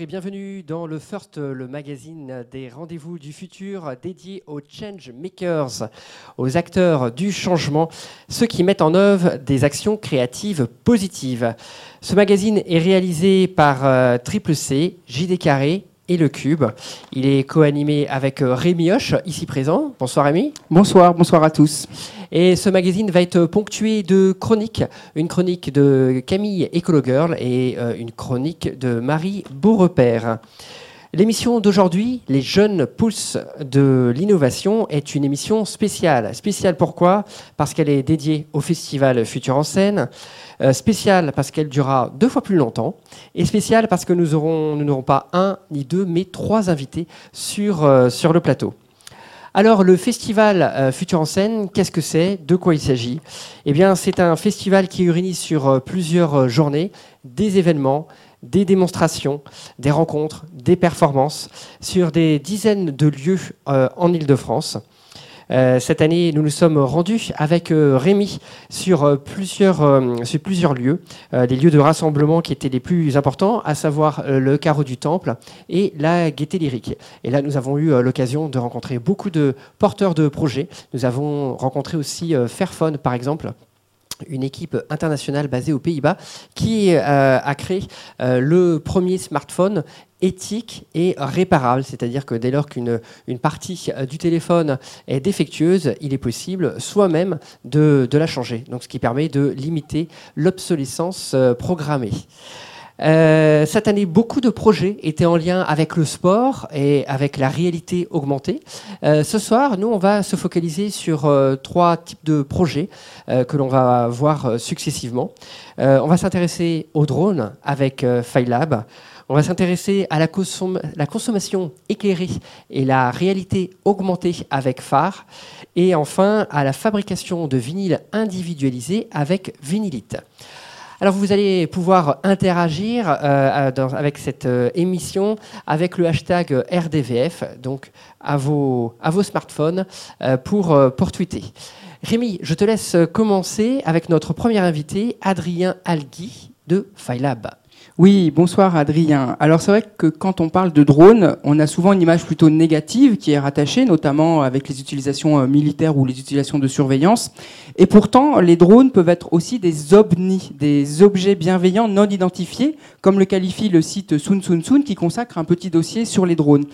Et bienvenue dans le First, le magazine des rendez-vous du futur dédié aux change makers, aux acteurs du changement, ceux qui mettent en œuvre des actions créatives positives. Ce magazine est réalisé par euh, Triple C, JD Carré et Le Cube. Il est co-animé avec euh, Rémi Hoche, ici présent. Bonsoir Rémi. Bonsoir, bonsoir à tous. Et ce magazine va être ponctué de chroniques. Une chronique de Camille Ecolo Girl et euh, une chronique de Marie Beaurepaire. L'émission d'aujourd'hui, Les jeunes pousses de l'innovation, est une émission spéciale. Spéciale pourquoi? Parce qu'elle est dédiée au festival Futur en scène. Euh, spéciale parce qu'elle durera deux fois plus longtemps. Et spéciale parce que nous aurons, nous n'aurons pas un ni deux, mais trois invités sur, euh, le plateau. Alors, le festival euh, Futur en scène, qu'est-ce que c'est? De quoi il s'agit? Eh bien, c'est un festival qui réunit sur plusieurs journées des événements, des démonstrations, des rencontres, des performances sur des dizaines de lieux en Ile-de-France. Euh, cette année, nous nous sommes rendus avec euh, Rémi sur, euh, plusieurs, lieux, des lieux de rassemblement qui étaient les plus importants, à savoir le carreau du Temple et la Gaîté lyrique. Et là, nous avons eu l'occasion de rencontrer beaucoup de porteurs de projets. Nous avons rencontré aussi Fairphone, par exemple, une équipe internationale basée aux Pays-Bas qui a créé le premier smartphone éthique et réparable, c'est-à-dire que dès lors qu'une une partie euh, du téléphone est défectueuse, il est possible soi-même de, la changer, donc ce qui permet de limiter l'obsolescence euh, programmée. Euh, cette année, beaucoup de projets étaient en lien avec le sport et avec la réalité augmentée. ce soir, nous, on va se focaliser sur trois types de projets que l'on va voir successivement. on va s'intéresser aux drones avec Phylab. On va s'intéresser à la, consommation éclairée et la réalité augmentée avec phare. Et enfin, à la fabrication de vinyle individualisé avec Vinylite. Alors vous allez pouvoir interagir euh, avec cette euh, émission avec le hashtag RDVF, donc à vos, à vos smartphones euh, pour, pour tweeter. Rémi, je te laisse commencer avec notre premier invité, Adrien Algui de Phylab. Oui, bonsoir Adrien. Alors c'est vrai que quand on parle de drones, on a souvent une image plutôt négative qui est rattachée, notamment avec les utilisations euh, militaires ou les utilisations de surveillance. Et pourtant, les drones peuvent être aussi des ovnis, des objets bienveillants non identifiés, comme le qualifie le site Sun Sun Sun qui consacre un petit dossier sur les drones.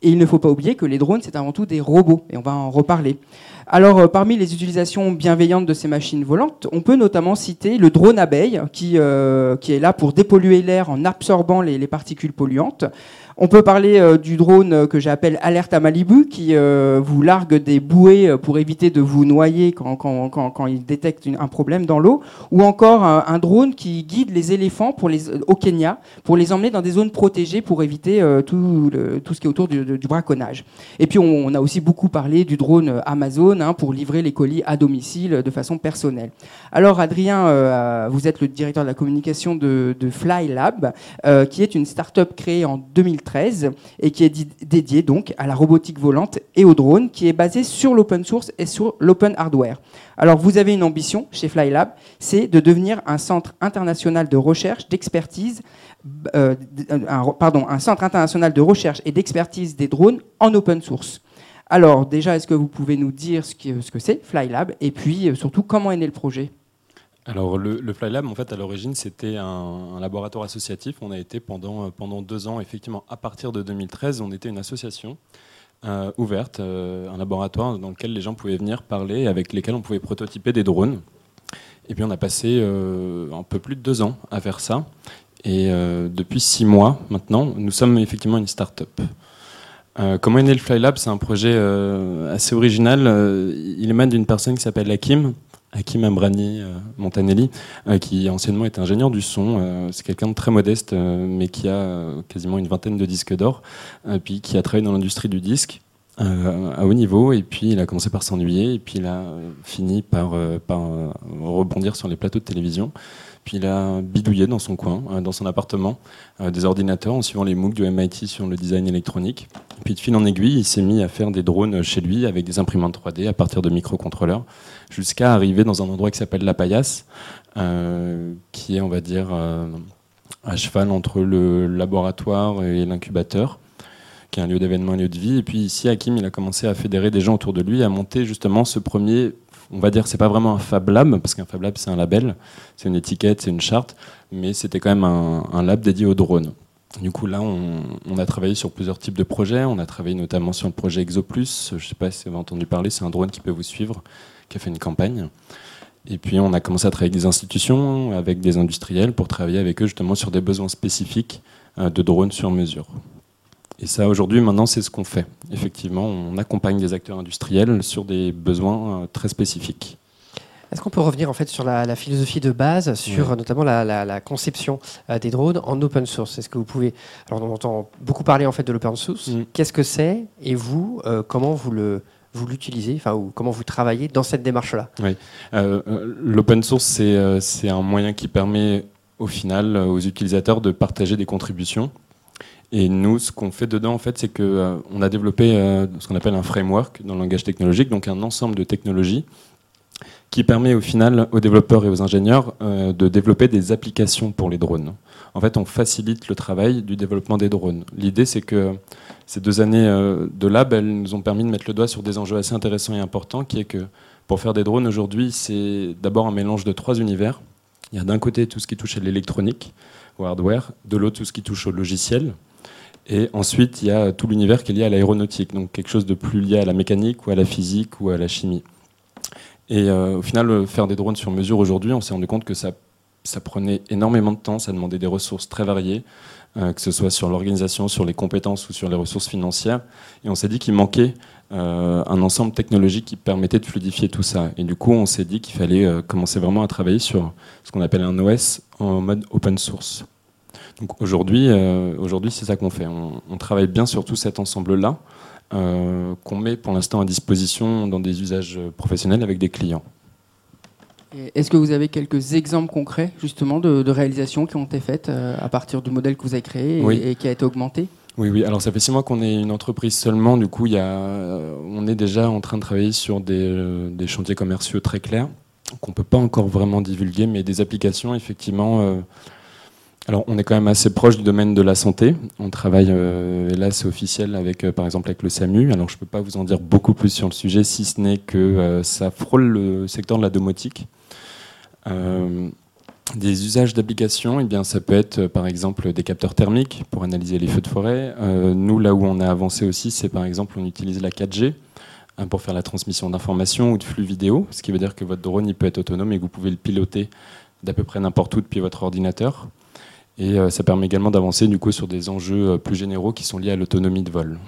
Et il ne faut pas oublier que les drones, c'est avant tout des robots, et on va en reparler. Alors, euh, parmi les utilisations bienveillantes de ces machines volantes, on peut notamment citer le drone abeille, qui, euh, qui est là pour dépolluer l'air en absorbant les, les particules polluantes. On peut parler euh, du drone euh, que j'appelle Alerte à Malibu, qui euh, vous largue des bouées pour éviter de vous noyer quand, il détecte un problème dans l'eau, ou encore un, drone qui guide les éléphants au Kenya pour les emmener dans des zones protégées pour éviter tout, ce qui est autour du, braconnage. Et puis on, a aussi beaucoup parlé du drone Amazon hein, pour livrer les colis à domicile de façon personnelle. Alors Adrien, vous êtes le directeur de la communication de, de Flylab, qui est une start-up créée en 2013 et qui est dédié donc à la robotique volante et aux drones, qui est basé sur l'open source et sur l'open hardware. Alors vous avez une ambition chez Flylab, c'est de devenir un centre international de recherche, d'expertise, euh, pardon, un centre international de recherche et d'expertise des drones en open source. Alors déjà, est-ce que vous pouvez nous dire ce que, ce que c'est Flylab et puis euh, surtout comment est né le projet? Alors le, le, Flylab, en fait, à l'origine, c'était un, laboratoire associatif. On a été pendant, euh, pendant deux ans, effectivement, à partir de 2013, on était une association euh, ouverte, euh, un laboratoire dans lequel les gens pouvaient venir parler, avec lesquels on pouvait prototyper des drones. Et puis on a passé un peu plus de deux ans à faire ça. Et depuis six mois maintenant, nous sommes effectivement une start-up. comment est né le Flylab C'est un projet assez original. il émane d'une personne qui s'appelle Hakim, Hakim Ambrani euh, Montanelli, euh, qui anciennement était ingénieur du son. Euh, c'est quelqu'un de très modeste, mais qui a quasiment une vingtaine de disques d'or, puis qui a travaillé dans l'industrie du disque. à haut niveau et puis il a commencé par s'ennuyer et puis il a fini par, par rebondir sur les plateaux de télévision puis il a bidouillé dans son coin, dans son appartement, des ordinateurs en suivant les MOOC du MIT sur le design électronique. puis de fil en aiguille, il s'est mis à faire des drones chez lui avec des imprimantes 3D à partir de microcontrôleurs jusqu'à arriver dans un endroit qui s'appelle La Paillasse, euh, qui est, on va dire, euh, à cheval entre le laboratoire et l'incubateur, qui est un lieu d'événement, un lieu de vie. Et puis ici, Hakim, il a commencé à fédérer des gens autour de lui, à monter justement ce premier, on va dire, c'est pas vraiment un Fab Lab, parce qu'un Fab Lab, c'est un label, c'est une étiquette, c'est une charte, mais c'était quand même un, lab dédié aux drones. Du coup, là, on, on, a travaillé sur plusieurs types de projets. On a travaillé notamment sur le projet ExoPlus. Je ne sais pas si vous avez entendu parler, c'est un drone qui peut vous suivre, qui a fait une campagne. Et puis on a commencé à travailler avec des institutions, avec des industriels, pour travailler avec eux justement sur des besoins spécifiques euh, de drones sur mesure. Et ça, aujourd'hui, maintenant, c'est ce qu'on fait. Effectivement, on accompagne des acteurs industriels sur des besoins euh, très spécifiques. Est-ce qu'on peut revenir en fait sur la, la philosophie de base, sur oui. notamment la, la, la, conception euh, des drones en open source? Est-ce que vous pouvez Alors, on entend beaucoup parler en fait de l'open source. Mm. Qu'est-ce que c'est? Et vous, euh, comment vous le vous l'utilisez, enfin, ou comment vous travaillez dans cette démarche-là? Oui, euh, l'open source, c'est un moyen qui permet au final aux utilisateurs de partager des contributions. Et nous, ce qu'on fait dedans, en fait, c'est qu'on euh, a développé euh, ce qu'on appelle un framework dans le langage technologique, donc un ensemble de technologies qui permet au final aux développeurs et aux ingénieurs euh, de développer des applications pour les drones. En fait, on facilite le travail du développement des drones. L'idée, c'est que ces deux années de lab, elles nous ont permis de mettre le doigt sur des enjeux assez intéressants et importants, qui est que pour faire des drones aujourd'hui, c'est d'abord un mélange de trois univers. Il y a d'un côté tout ce qui touche à l'électronique, au hardware, de l'autre tout ce qui touche au logiciel, et ensuite il y a tout l'univers qui est lié à l'aéronautique, donc quelque chose de plus lié à la mécanique ou à la physique ou à la chimie. Et euh, au final, faire des drones sur mesure aujourd'hui, on s'est rendu compte que ça, prenait énormément de temps, ça demandait des ressources très variées, euh, que ce soit sur l'organisation, sur les compétences ou sur les ressources financières. Et on s'est dit qu'il manquait euh, un ensemble technologique qui permettait de fluidifier tout ça. Et du coup, on s'est dit qu'il fallait euh, commencer vraiment à travailler sur ce qu'on appelle un OS en mode open source. Donc aujourd'hui, euh, aujourd'hui c'est ça qu'on fait. On, on, travaille bien sur tout cet ensemble-là. Euh, qu'on met pour l'instant à disposition dans des usages professionnels avec des clients. Est-ce que vous avez quelques exemples concrets justement de, de réalisations qui ont été faites euh, à partir du modèle que vous avez créé et, oui. et qui a été augmenté? Oui, oui. Alors ça fait six mois qu'on est une entreprise seulement. Du coup, il y a, on est déjà en train de travailler sur des, des chantiers commerciaux très clairs qu'on peut pas encore vraiment divulguer, mais des applications effectivement. Alors, on est quand même assez proche du domaine de la santé. On travaille, euh, officiel avec, euh, par exemple, avec le SAMU. Alors, je ne peux pas vous en dire beaucoup plus sur le sujet, si ce n'est que euh, ça frôle le secteur de la domotique. Euh, des usages d'applications, eh bien, ça peut être, par exemple, des capteurs thermiques pour analyser les feux de forêt. Nous, là où on a avancé aussi, c'est par exemple, on utilise la 4G hein, pour faire la transmission d'informations ou de flux vidéo, ce qui veut dire que votre drone il peut être autonome et que vous pouvez le piloter d'à peu près n'importe où depuis votre ordinateur. Et euh, ça permet également d'avancer du coup sur des enjeux euh, plus généraux qui sont liés à l'autonomie de vol.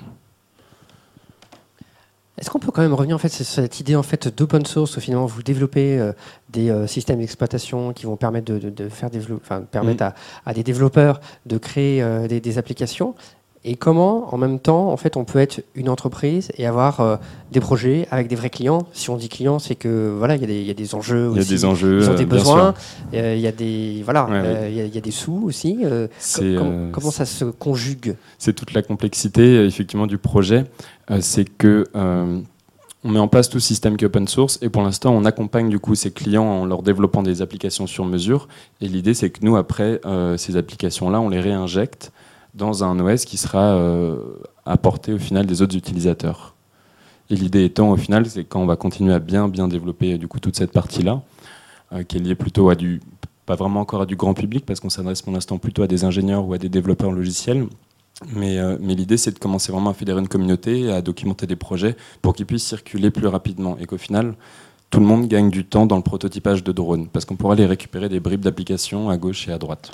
Est-ce qu'on peut quand même revenir en fait sur cette idée en fait d'open source où finalement vous développez euh, des euh, systèmes d'exploitation qui vont permettre de, de, de faire enfin, permettre mmh. à, à, des développeurs de créer euh, des, des, applications et comment en même temps en fait on peut être une entreprise et avoir euh, des projets avec des vrais clients? Si on dit clients c'est que voilà il y, y, a des enjeux il y a des enjeux ils ont des besoins il y a des voilà ouais, ouais. il, y a, il, y a, des sous aussi com comment ça se conjugue? C'est toute la complexité effectivement du projet. C'est que euh, on met en place tout système qui est open source et pour l'instant on accompagne du coup ces clients en leur développant des applications sur mesure. Et l'idée c'est que nous après euh, ces applications là on les réinjecte dans un OS qui sera euh, apporté au final des autres utilisateurs. Et l'idée étant au final, c'est quand on va continuer à bien bien développer du coup toute cette partie-là, euh, qui est liée plutôt à du, pas vraiment encore à du grand public, parce qu'on s'adresse pour l'instant plutôt à des ingénieurs ou à des développeurs logiciels. Mais, euh, mais l'idée, c'est de commencer vraiment à fédérer une communauté, à documenter des projets pour qu'ils puissent circuler plus rapidement et qu'au final, tout le monde gagne du temps dans le prototypage de drones, parce qu'on pourra les récupérer des bribes d'applications à gauche et à droite.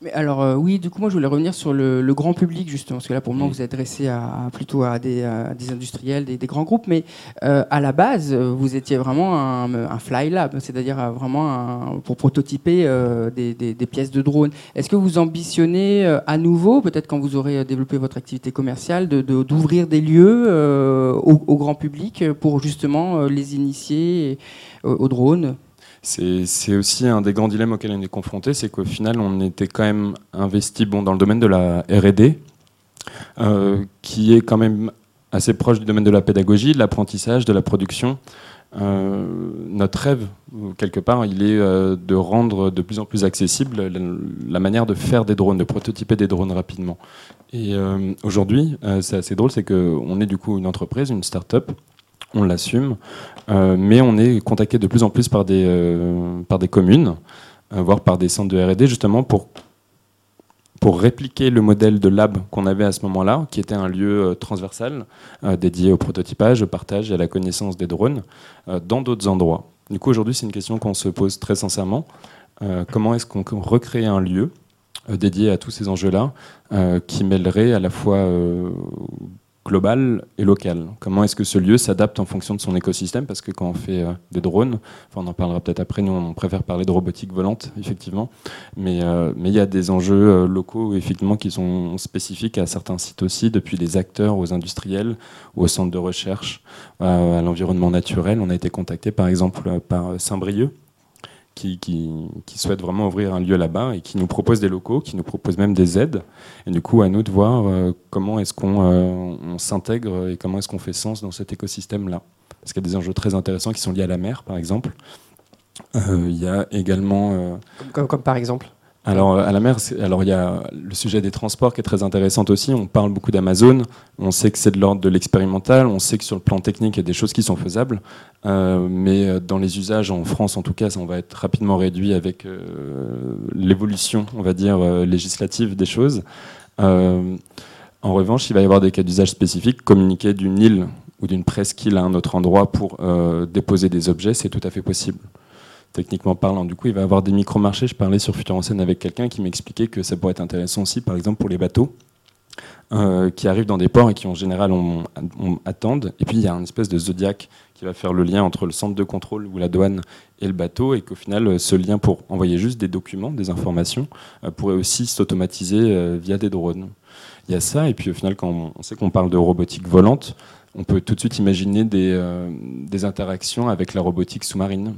Mais alors euh, oui, du coup moi je voulais revenir sur le, le, grand public justement, parce que là pour le moment vous êtes adressé à, à, plutôt à des, à des industriels, des, des, grands groupes, mais euh, à la base vous étiez vraiment un, un fly lab, c'est-à-dire vraiment un, pour prototyper euh, des, des, pièces de drone. Est-ce que vous ambitionnez euh, à nouveau, peut-être quand vous aurez développé votre activité commerciale, d'ouvrir de, des lieux euh, au, au, grand public pour justement euh, les initier au drone c'est aussi un des grands dilemmes auxquels on est confronté, c'est qu'au final, on était quand même investi bon, dans le domaine de la R&D, euh, qui est quand même assez proche du domaine de la pédagogie, de l'apprentissage, de la production. notre rêve, quelque part, il est de rendre de plus en plus accessible la, manière de faire des drones, de prototyper des drones rapidement. Et aujourd'hui, c'est assez drôle, c'est qu'on est du coup une entreprise, une start-up, on l'assume, mais on est contacté de plus en plus par des, des communes, voire par des centres de RD, justement pour répliquer le modèle de lab qu'on avait à ce moment-là, qui était un lieu euh, transversal euh, dédié au prototypage, au partage et à la connaissance des drones, euh, dans d'autres endroits. Du coup, aujourd'hui, c'est une question qu'on se pose très sincèrement. comment est-ce qu'on recrée un lieu dédié à tous ces enjeux-là, qui mêlerait à la fois global et local. Comment est-ce que ce lieu s'adapte en fonction de son écosystème? Parce que quand on fait euh, des drones, enfin on en parlera peut-être après, nous on préfère parler de robotique volante, effectivement, mais euh, mais il y a des enjeux euh, locaux effectivement qui sont spécifiques à certains sites aussi, depuis les acteurs aux industriels, aux centres de recherche, à l'environnement naturel. On a été contacté par exemple par Saint-Brieuc, qui, qui, souhaitent vraiment ouvrir un lieu là-bas et qui nous propose des locaux, qui nous propose même des aides. Et du coup, à nous de voir euh, comment est-ce qu'on euh, s'intègre et comment est-ce qu'on fait sens dans cet écosystème-là. Parce qu'il y a des enjeux très intéressants qui sont liés à la mer, par exemple. Euh, il y a également... comme par exemple alors à la mer, alors il y a le sujet des transports qui est très intéressant aussi. On parle beaucoup d'Amazon. On sait que c'est de l'ordre de l'expérimental. On sait que sur le plan technique, il y a des choses qui sont faisables. Euh, mais euh, dans les usages en France, en tout cas, on va être rapidement réduit avec euh, l'évolution, on va dire législative des choses. en revanche, il va y avoir des cas d'usage spécifiques. Communiquer d'une île ou d'une presqu'île à un autre endroit pour déposer des objets, c'est tout à fait possible techniquement parlant. Du coup, il va avoir des micro-marchés. Je parlais sur Futur en scène avec quelqu'un qui m'expliquait que ça pourrait être intéressant aussi, par exemple, pour les bateaux. Euh, qui arrivent dans des ports et qui en général attendent. Et puis il y a un espèce de zodiaque qui va faire le lien entre le centre de contrôle ou la douane et le bateau, et qu'au final ce lien pour envoyer juste des documents, des informations, euh, pourrait aussi s'automatiser euh, via des drones. Il y a ça, et puis au final quand on, sait qu'on parle de robotique volante, on peut tout de suite imaginer des interactions avec la robotique sous-marine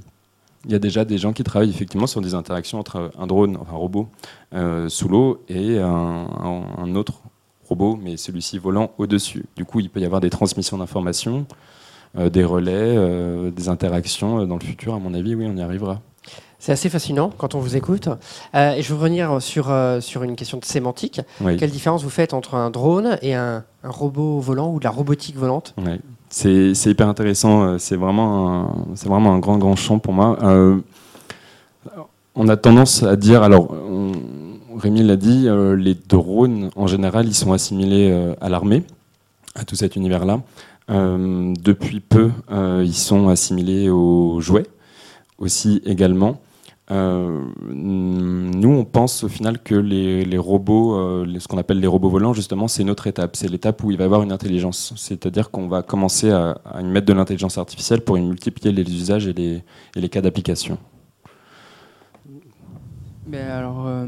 il y a déjà des gens qui travaillent effectivement sur des interactions entre un drone, enfin un robot euh, sous l'eau et un, autre robot, mais celui-ci volant au-dessus. Du coup, il peut y avoir des transmissions d'informations, euh, des relais, euh, des interactions dans le futur. À mon avis, oui, on y arrivera. C'est assez fascinant quand on vous écoute. et je veux revenir sur, sur une question de sémantique. Quelle différence vous faites entre un drone et un, robot volant ou de la robotique volante? C'est hyper intéressant. Euh, c'est vraiment, un, grand, grand champ pour moi. Euh, on a tendance à dire, alors, Rémi l'a dit, euh, les drones, en général, ils sont assimilés à l'armée, à tout cet univers-là. depuis peu, ils sont assimilés aux jouets aussi également. Euh, nous, on pense au final que les, robots, euh, ce qu'on appelle les robots volants, justement, c'est une autre étape. C'est l'étape où il va y avoir une intelligence. C'est-à-dire qu'on va commencer à, y mettre de l'intelligence artificielle pour y multiplier les usages et les cas d'application. Alors, euh,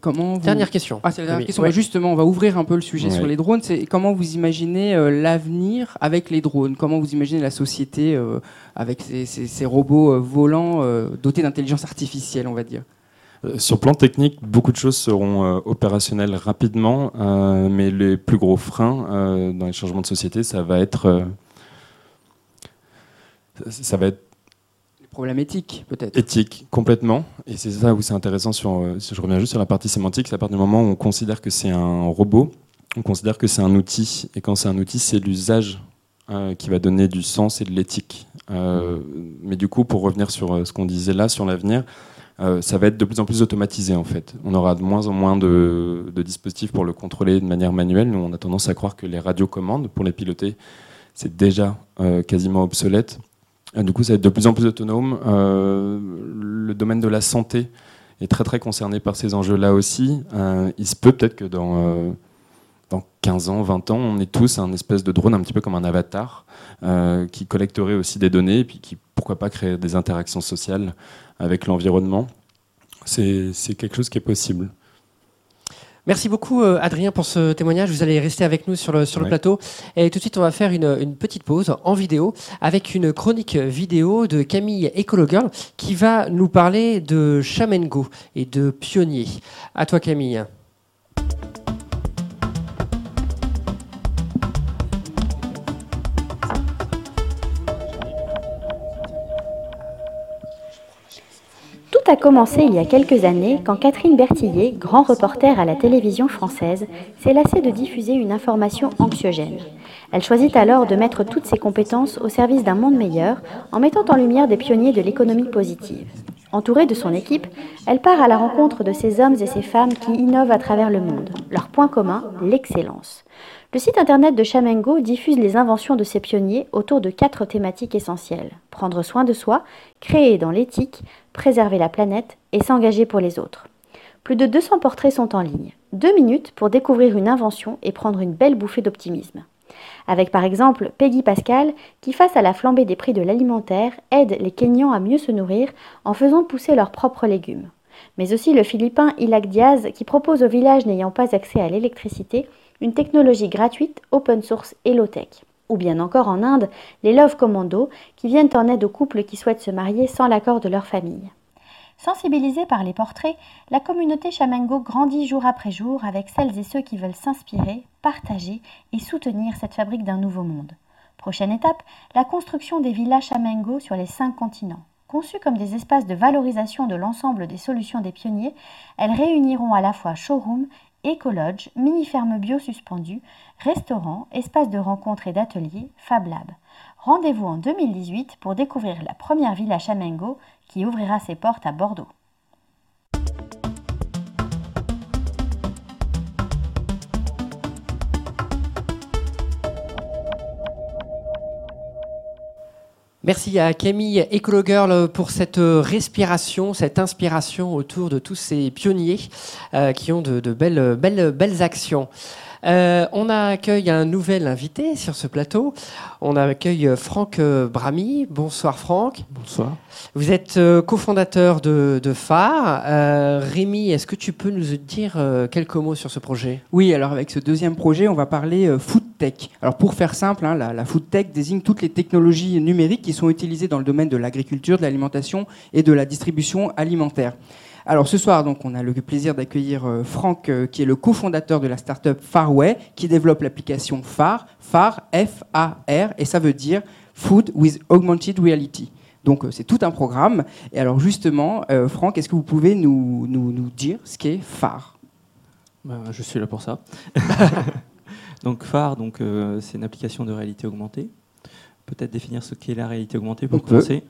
comment Dernière question. Ah, c'est la dernière question. Bah, justement, on va ouvrir un peu le sujet sur les drones. C'est comment vous imaginez euh, l'avenir avec les drones? Comment vous imaginez la société euh, avec ces, robots volants dotés d'intelligence artificielle, on va dire? Sur le plan technique, beaucoup de choses seront opérationnelles rapidement, mais les plus gros freins dans les changements de société, ça va être ça va être problème éthique, peut-être. Éthique, complètement. Et c'est ça où c'est intéressant, sur, euh, si je reviens juste sur la partie sémantique, c'est à partir du moment où on considère que c'est un robot, on considère que c'est un outil. Et quand c'est un outil, c'est l'usage euh, qui va donner du sens et de l'éthique. Euh, mais du coup, pour revenir sur ce qu'on disait là, sur l'avenir, ça va être de plus en plus automatisé en fait. On aura de moins en moins de, de, dispositifs pour le contrôler de manière manuelle. Nous, on a tendance à croire que les radiocommandes, pour les piloter, c'est déjà quasiment obsolète. Euh, du coup, ça va être de plus en plus autonome. Euh, le domaine de la santé est très très concerné par ces enjeux-là aussi. Euh, il se peut peut-être que dans, dans 15 ans, 20 ans, on est tous un espèce de drone, un petit peu comme un avatar, qui collecterait aussi des données et puis qui, pourquoi pas, créer des interactions sociales avec l'environnement. C'est quelque chose qui est possible. Merci beaucoup euh, Adrien pour ce témoignage. Vous allez rester avec nous sur le, sur le plateau. Et tout de suite, on va faire une, une, petite pause en vidéo avec une chronique vidéo de Camille Ecologirl qui va nous parler de Chamengo et de pionniers. À toi Camille. A commencé il y a quelques années quand Catherine Bertillier, grand reporter à la télévision française, s'est lassée de diffuser une information anxiogène. Elle choisit alors de mettre toutes ses compétences au service d'un monde meilleur en mettant en lumière des pionniers de l'économie positive. Entourée de son équipe, elle part à la rencontre de ces hommes et ces femmes qui innovent à travers le monde. Leur point commun, l'excellence. Le site internet de Chamengo diffuse les inventions de ces pionniers autour de quatre thématiques essentielles. Prendre soin de soi, créer dans l'éthique, préserver la planète et s'engager pour les autres. Plus de 200 portraits sont en ligne. Deux minutes pour découvrir une invention et prendre une belle bouffée d'optimisme avec par exemple Peggy Pascal qui, face à la flambée des prix de l'alimentaire, aide les Kenyans à mieux se nourrir en faisant pousser leurs propres légumes. Mais aussi le Philippin Ilac Diaz qui propose aux villages n'ayant pas accès à l'électricité une technologie gratuite, open source et low-tech. Ou bien encore en Inde, les Love Commando qui viennent en aide aux couples qui souhaitent se marier sans l'accord de leur famille. Sensibilisée par les portraits, la communauté Chamengo grandit jour après jour avec celles et ceux qui veulent s'inspirer, partager et soutenir cette fabrique d'un nouveau monde. Prochaine étape, la construction des villas Chamengo sur les cinq continents. Conçues comme des espaces de valorisation de l'ensemble des solutions des pionniers, elles réuniront à la fois showroom, écolodge, mini-ferme bio suspendue, restaurants, espaces de rencontres et d'ateliers, Fab Lab. Rendez-vous en 2018 pour découvrir la première villa Chamengo qui ouvrira ses portes à Bordeaux. Merci à Camille Ecologirl pour cette respiration, cette inspiration autour de tous ces pionniers euh, qui ont de, belles, belles, belles actions. Euh, on accueille un nouvel invité sur ce plateau. On accueille Franck Brami. Bonsoir Franck. Bonsoir. Vous êtes euh, cofondateur de, phare. Euh, Rémi, est-ce que tu peux nous dire quelques mots sur ce projet? Oui, alors avec ce deuxième projet, on va parler food tech. Alors pour faire simple, hein, la, la food tech désigne toutes les technologies numériques qui sont utilisées dans le domaine de l'agriculture, de l'alimentation et de la distribution alimentaire. Alors ce soir, donc, on a le plaisir d'accueillir euh, Franck, euh, qui est le cofondateur de la startup Farway, qui développe l'application Phare, Phare, F-A-R, et ça veut dire Food with Augmented Reality. Donc euh, c'est tout un programme. Et alors justement, Franck, est-ce que vous pouvez nous, nous, dire ce qu'est Phare ben, Je suis là pour ça. donc Phare, donc, c'est une application de réalité augmentée. Peut-être définir ce qu'est la réalité augmentée pour commencer.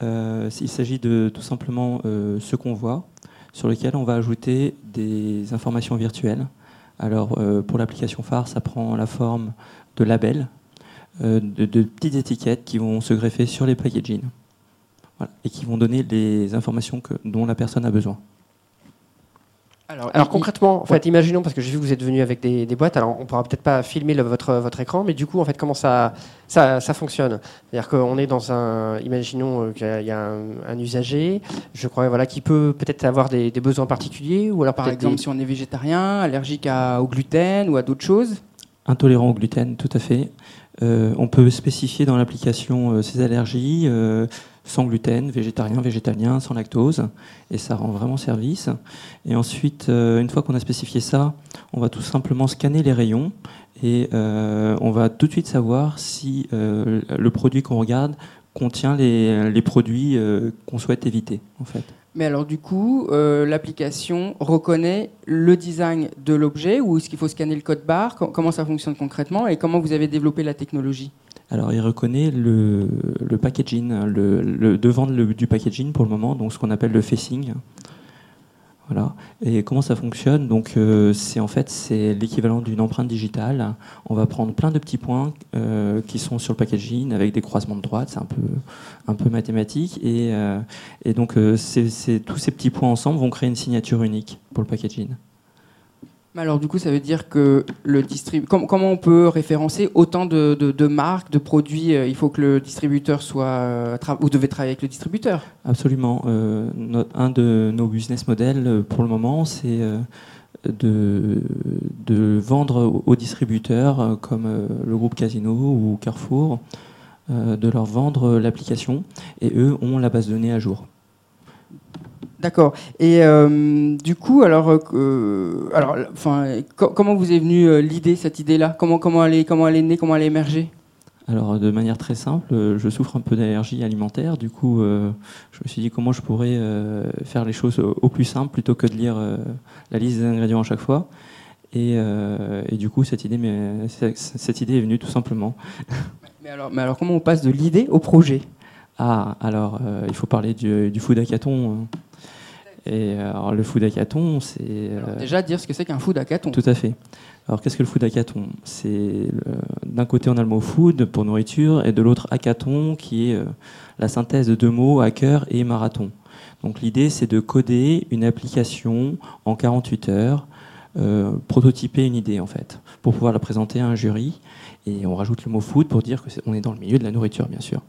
Il s'agit de tout simplement euh, ce qu'on voit, sur lequel on va ajouter des informations virtuelles. Alors euh, pour l'application phare, ça prend la forme de labels, de, petites étiquettes qui vont se greffer sur les packaging et qui vont donner les informations dont la personne a besoin. Alors, concrètement, en fait, imaginons, parce que j'ai vu que vous êtes venu avec des, boîtes, alors on pourra peut-être pas filmer votre, votre écran, mais du coup, en fait, comment ça, ça, fonctionne? C'est-à-dire qu'on est dans un, imaginons euh, qu'il y a un, usager, je crois, voilà, qui peut peut-être avoir des, besoins particuliers, ou alors par exemple si on est végétarien, allergique au gluten ou à d'autres choses. Intolérant au gluten, tout à fait. Euh, on peut spécifier dans l'application euh, ses allergies sans gluten, végétarien, végétalien, sans lactose, et ça rend vraiment service. Et ensuite, euh, une fois qu'on a spécifié ça, on va tout simplement scanner les rayons et euh, on va tout de suite savoir si euh, le produit qu'on regarde contient les, produits qu'on souhaite éviter, en fait. Mais alors du coup, l'application reconnaît le design de l'objet ou est-ce qu'il faut scanner le code barre? Comment ça fonctionne concrètement et comment vous avez développé la technologie? Alors, il reconnaît le, packaging, le, devant du packaging pour le moment, donc ce qu'on appelle le facing. Voilà. Et comment ça fonctionne? Donc, euh, c'est en fait c'est l'équivalent d'une empreinte digitale. On va prendre plein de petits points euh, qui sont sur le packaging avec des croisements de droite. C'est un peu un peu mathématique. Et, euh, et donc, tous ces petits points ensemble vont créer une signature unique pour le packaging. Alors du coup, ça veut dire que le distributeur... comment on peut référencer autant de, marques, de produits euh, Il faut que le distributeur soit... Euh, vous devez travailler avec le distributeur? Absolument. Euh, un de nos business models pour le moment, c'est de, de, vendre aux distributeurs comme le groupe Casino ou Carrefour, de leur vendre l'application et eux ont la base de données à jour. D'accord. Et euh, du coup, alors, euh, alors, enfin, comment vous est venue euh, l'idée, cette idée-là? Comment, comment elle est, comment elle est née, comment elle est émergée? Alors de manière très simple, je souffre un peu d'allergie alimentaire, du coup je me suis dit comment je pourrais faire les choses au, plus simple plutôt que de lire la liste des ingrédients à chaque fois. Et, du coup cette idée, cette idée est venue tout simplement. Mais alors, mais alors comment on passe de l'idée au projet? Ah, alors il faut parler du, du food hackathon. Et alors, le food hackathon, c'est. Euh, déjà, dire ce que c'est qu'un food hackathon. Tout à fait. Alors, qu'est-ce que le food hackathon C'est d'un côté, on a le mot food pour nourriture, et de l'autre, hackathon, qui est euh, la synthèse de deux mots, hacker et marathon. Donc, l'idée, c'est de coder une application en 48 heures, euh, prototyper une idée, en fait, pour pouvoir la présenter à un jury. Et on rajoute le mot food pour dire qu'on est dans le milieu de la nourriture, bien sûr.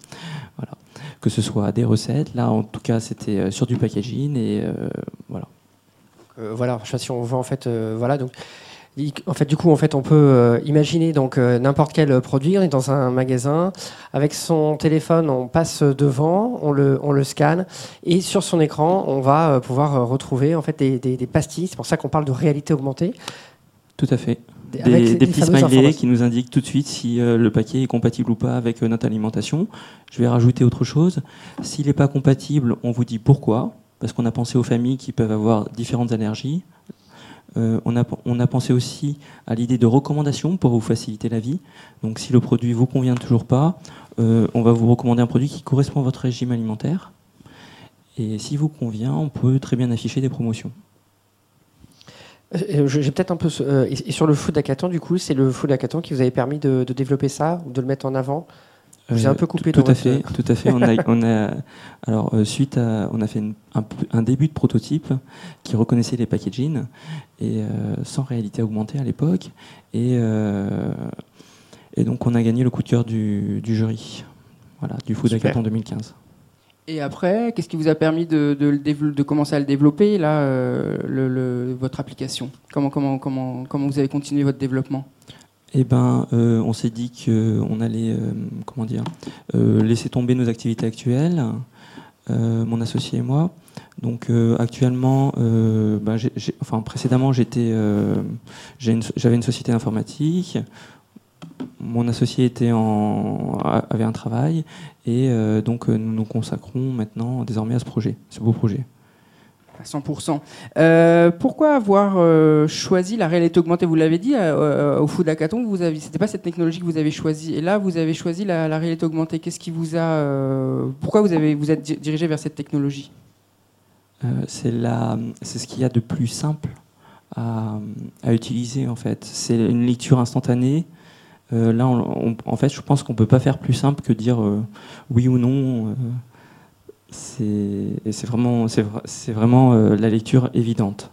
Voilà que ce soit des recettes. Là, en tout cas, c'était euh, sur du packaging et euh, voilà. Euh, voilà, je sais pas si on voit en fait, voilà donc. En fait, du coup, en fait, on peut imaginer donc n'importe quel produit. On est dans un magasin avec son téléphone, on passe devant, on le, on le scanne et sur son écran, on va pouvoir retrouver en fait des, des pastilles. C'est pour ça qu'on parle de réalité augmentée. Tout à fait des, petits smileys qui nous indiquent tout de suite si euh, le paquet est compatible ou pas avec euh, notre alimentation. Je vais rajouter autre chose. S'il n'est pas compatible, on vous dit pourquoi, parce qu'on a pensé aux familles qui peuvent avoir différentes allergies. Euh, on, a, on, a, pensé aussi à l'idée de recommandation pour vous faciliter la vie. Donc si le produit vous convient toujours pas, on va vous recommander un produit qui correspond à votre régime alimentaire. Et si vous convient, on peut très bien afficher des promotions. Euh, j'ai peut-être un peu. Euh, et sur le food hackathon, du coup, c'est le food hackathon qui vous avait permis de, développer ça ou de le mettre en avant J'ai un peu coupé. Tout, à fait, tout à fait. On a, on a alors euh, suite à, on a fait un, début de prototype qui reconnaissait les packaging et sans réalité augmentée à l'époque et et donc on a gagné le coup de cœur du, du jury, voilà, du food hackathon 2015. Et après, qu'est-ce qui vous a permis de, de, commencer à le développer, là, euh, votre application? Comment, comment, comment, comment vous avez continué votre développement? Eh ben, euh, on s'est dit qu'on allait, euh, comment dire, laisser tomber nos activités actuelles, mon associé et moi. Donc actuellement, ben, enfin précédemment, j'avais une société informatique mon associé était en, avait un travail et euh, donc euh, nous nous consacrons maintenant désormais à ce projet, ce beau projet. À 100%. Euh, pourquoi avoir choisi la réalité augmentée? Vous l'avez dit au Food Hackathon, vous avez, c'était pas cette technologie que vous avez choisie. Et là, vous avez choisi la, réalité augmentée. Qu'est-ce qui vous a Pourquoi vous avez vous êtes dirigé vers cette technologie? C'est la, c'est ce qu'il y a de plus simple à, à utiliser en fait. C'est une lecture instantanée euh, là, en fait, je pense qu'on ne peut pas faire plus simple que dire euh, oui ou non. Euh, c'est vraiment, vraiment la lecture évidente.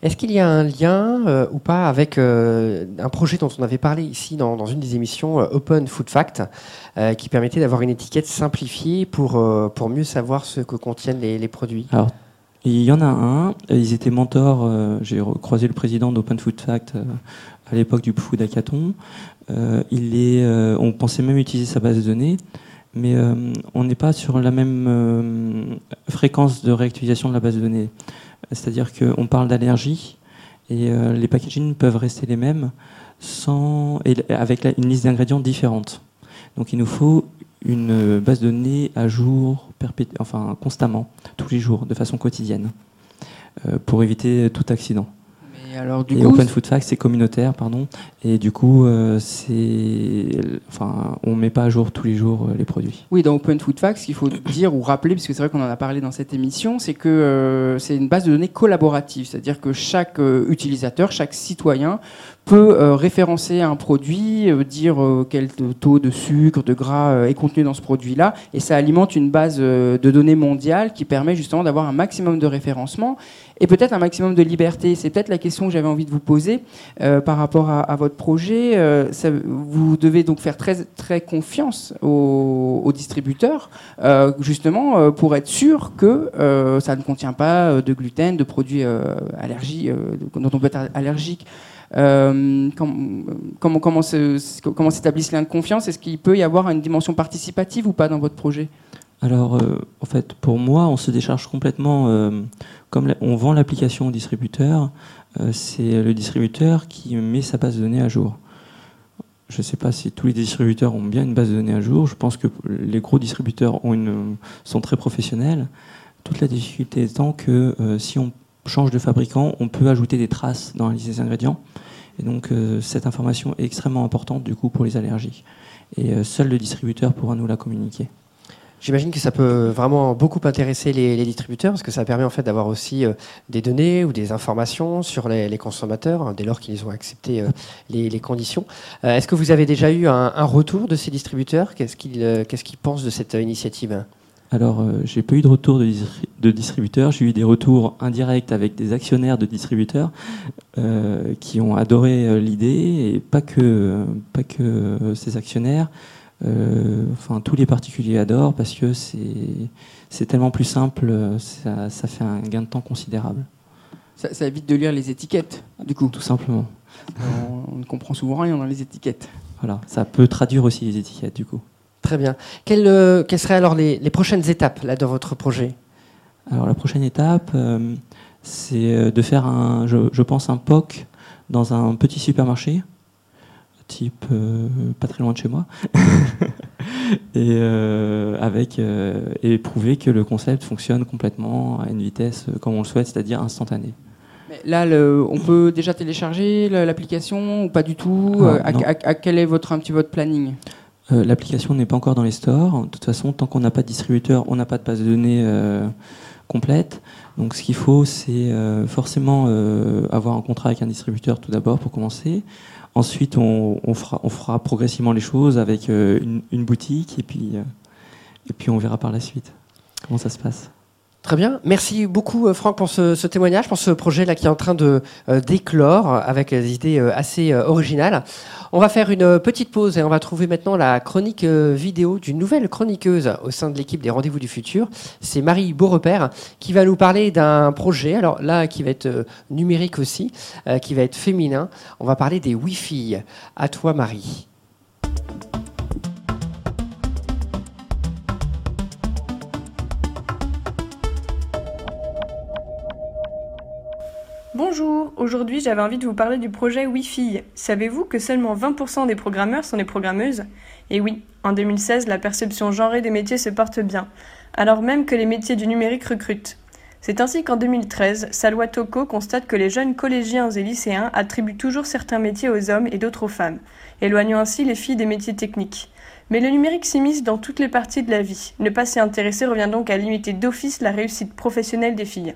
Est-ce qu'il y a un lien ou pas avec un projet dont on avait parlé ici dans, une des émissions Open Food Fact, qui permettait d'avoir une étiquette simplifiée pour, pour mieux savoir ce que contiennent les, les produits? Alors, il y en a un. Ils étaient mentors. J'ai croisé le président d'Open Food Fact à l'époque du Food Hackathon. Euh, il est, euh, on pensait même utiliser sa base de données, mais euh, on n'est pas sur la même fréquence de réactualisation de la base de données. C'est-à-dire qu'on parle d'allergie et les packaging peuvent rester les mêmes sans, et avec une liste d'ingrédients différente. Donc il nous faut une base de données à jour, enfin constamment, tous les jours, de façon quotidienne, pour éviter tout accident. Et alors, du coup, Open Food Facts, c'est communautaire, pardon. Et du coup, euh, c'est, enfin, on met pas à jour tous les jours euh, les produits. Oui, dans Open Food Facts, ce qu'il faut dire ou rappeler, puisque c'est vrai qu'on en a parlé dans cette émission, c'est que euh, c'est une base de données collaborative, c'est-à-dire que chaque utilisateur, chaque citoyen peut référencer un produit, dire quel taux de sucre, de gras est contenu dans ce produit-là, et ça alimente une base de données mondiale qui permet justement d'avoir un maximum de référencement et peut-être un maximum de liberté. C'est peut-être la question que j'avais envie de vous poser euh, par rapport à, votre projet. Euh, vous devez donc faire très, très confiance aux, distributeurs, euh, justement pour être sûr que ça ne contient pas de gluten, de produits allergiques dont on peut être allergique. Comment, comment, s'établit ce lien de confiance? Est-ce qu'il peut y avoir une dimension participative ou pas dans votre projet? Alors, en fait, pour moi, on se décharge complètement comme on vend l'application au distributeur, euh, c'est le distributeur qui met sa base de données à jour. je ne sais pas si tous les distributeurs ont bien une base de données à jour. Je pense que les gros distributeurs ont une, sont très professionnels. Toute la difficulté étant que si on change de fabricant, on peut ajouter des traces dans la liste des ingrédients. Et donc cette information est extrêmement importante du coup pour les allergies. Et seul le distributeur pourra nous la communiquer. J'imagine que ça peut vraiment beaucoup intéresser les, distributeurs parce que ça permet en fait d'avoir aussi euh, des données ou des informations sur les, consommateurs hein, dès lors qu'ils ont accepté euh, les, conditions. Euh, est-ce que vous avez déjà eu un, retour de ces distributeurs? Qu'est-ce qu'ils pensent de cette initiative? Alors, j'ai pas eu de retour de, distributeurs, j'ai eu des retours indirects avec des actionnaires de distributeurs qui ont adoré l'idée et pas que, pas que ces actionnaires. Euh, enfin, tous les particuliers adorent parce que c'est tellement plus simple, ça, fait un gain de temps considérable. Ça, évite de lire les étiquettes, du coup. Tout simplement. On, ne comprend souvent rien dans les étiquettes. Voilà, ça peut traduire aussi les étiquettes, du coup. Très bien. Quelles, euh, seraient alors les, prochaines étapes là, dans votre projet? Alors, la prochaine étape, euh, c'est de faire, un, je, pense, un POC dans un petit supermarché type euh, pas très loin de chez moi, et euh, avec euh, et prouver que le concept fonctionne complètement à une vitesse comme on le souhaite, c'est-à-dire instantanée. là, on peut déjà télécharger l'application ou pas du tout? Ah, à, quel est votre un petit votre planning? L'application n'est pas encore dans les stores. De toute façon, tant qu'on n'a pas de distributeur, on n'a pas de base de données complète. Donc, ce qu'il faut, c'est forcément avoir un contrat avec un distributeur tout d'abord pour commencer. Ensuite, on, fera, progressivement les choses avec euh, une, boutique euh, et puis on verra par la suite comment ça se passe. Très bien. Merci beaucoup, euh, Franck, pour ce, témoignage, pour ce projet-là qui est en train de euh, d'éclore avec des idées euh, assez originales. On va faire une petite pause et on va trouver maintenant la chronique vidéo d'une nouvelle chroniqueuse au sein de l'équipe des Rendez-vous du Futur. C'est Marie Beaurepaire qui va nous parler d'un projet, alors là, qui va être numérique aussi, qui va être féminin. On va parler des Wi-Fi. À toi, Marie. Bonjour, aujourd'hui j'avais envie de vous parler du projet Wi-Fi. Savez-vous que seulement 20% des programmeurs sont des programmeuses? Et oui, en 2016, la perception genrée des métiers se porte bien, alors même que les métiers du numérique recrutent. C'est ainsi qu'en 2013, Salwa Toko constate que les jeunes collégiens et lycéens attribuent toujours certains métiers aux hommes et d'autres aux femmes, éloignant ainsi les filles des métiers techniques. Mais le numérique s'immisce dans toutes les parties de la vie. Ne pas s'y intéresser revient donc à limiter d'office la réussite professionnelle des filles.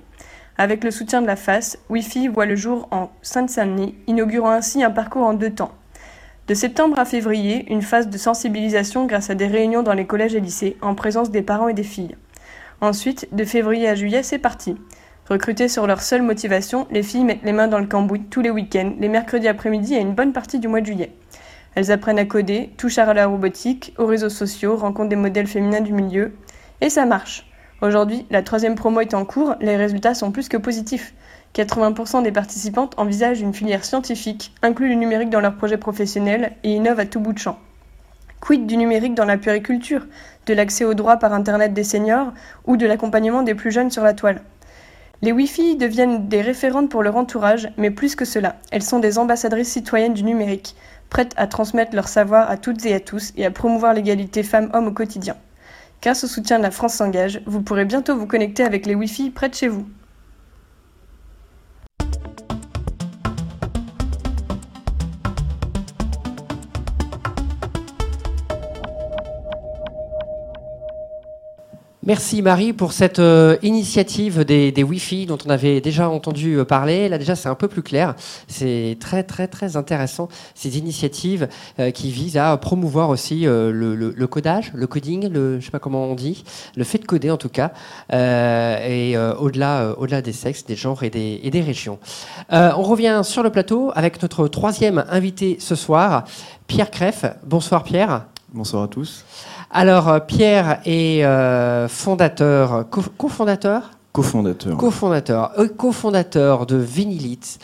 Avec le soutien de la FAS, Wi-Fi voit le jour en Seine-Saint-Denis, inaugurant ainsi un parcours en deux temps. De septembre à février, une phase de sensibilisation grâce à des réunions dans les collèges et lycées, en présence des parents et des filles. Ensuite, de février à juillet, c'est parti. Recrutées sur leur seule motivation, les filles mettent les mains dans le cambouis tous les week-ends, les mercredis après-midi et une bonne partie du mois de juillet. Elles apprennent à coder, touchent à la robotique, aux réseaux sociaux, rencontrent des modèles féminins du milieu, et ça marche. Aujourd'hui, la troisième promo est en cours, les résultats sont plus que positifs. 80% des participantes envisagent une filière scientifique, incluent le numérique dans leur projet professionnel et innovent à tout bout de champ. Quid du numérique dans la puériculture, de l'accès aux droits par Internet des seniors ou de l'accompagnement des plus jeunes sur la toile? Les Wi-Fi deviennent des référentes pour leur entourage, mais plus que cela, elles sont des ambassadrices citoyennes du numérique, prêtes à transmettre leur savoir à toutes et à tous et à promouvoir l'égalité femmes-hommes au quotidien. Grâce au soutien de la France s'engage, vous pourrez bientôt vous connecter avec les Wi-Fi près de chez vous. Merci Marie pour cette euh, initiative des, Wi-Fi dont on avait déjà entendu euh, parler. Là déjà c'est un peu plus clair. C'est très très très intéressant ces initiatives euh, qui visent à promouvoir aussi le, codage, le coding, le je sais pas comment on dit, le fait de coder en tout cas, et au-delà au-delà des sexes, des genres et des, et des régions. on revient sur le plateau avec notre troisième invité ce soir, Pierre Creff. Bonsoir Pierre. Bonsoir à tous. Alors, euh, Pierre est euh, fondateur, cofondateur? Cofondateur. Cofondateur. Euh, cofondateur de Vinylite.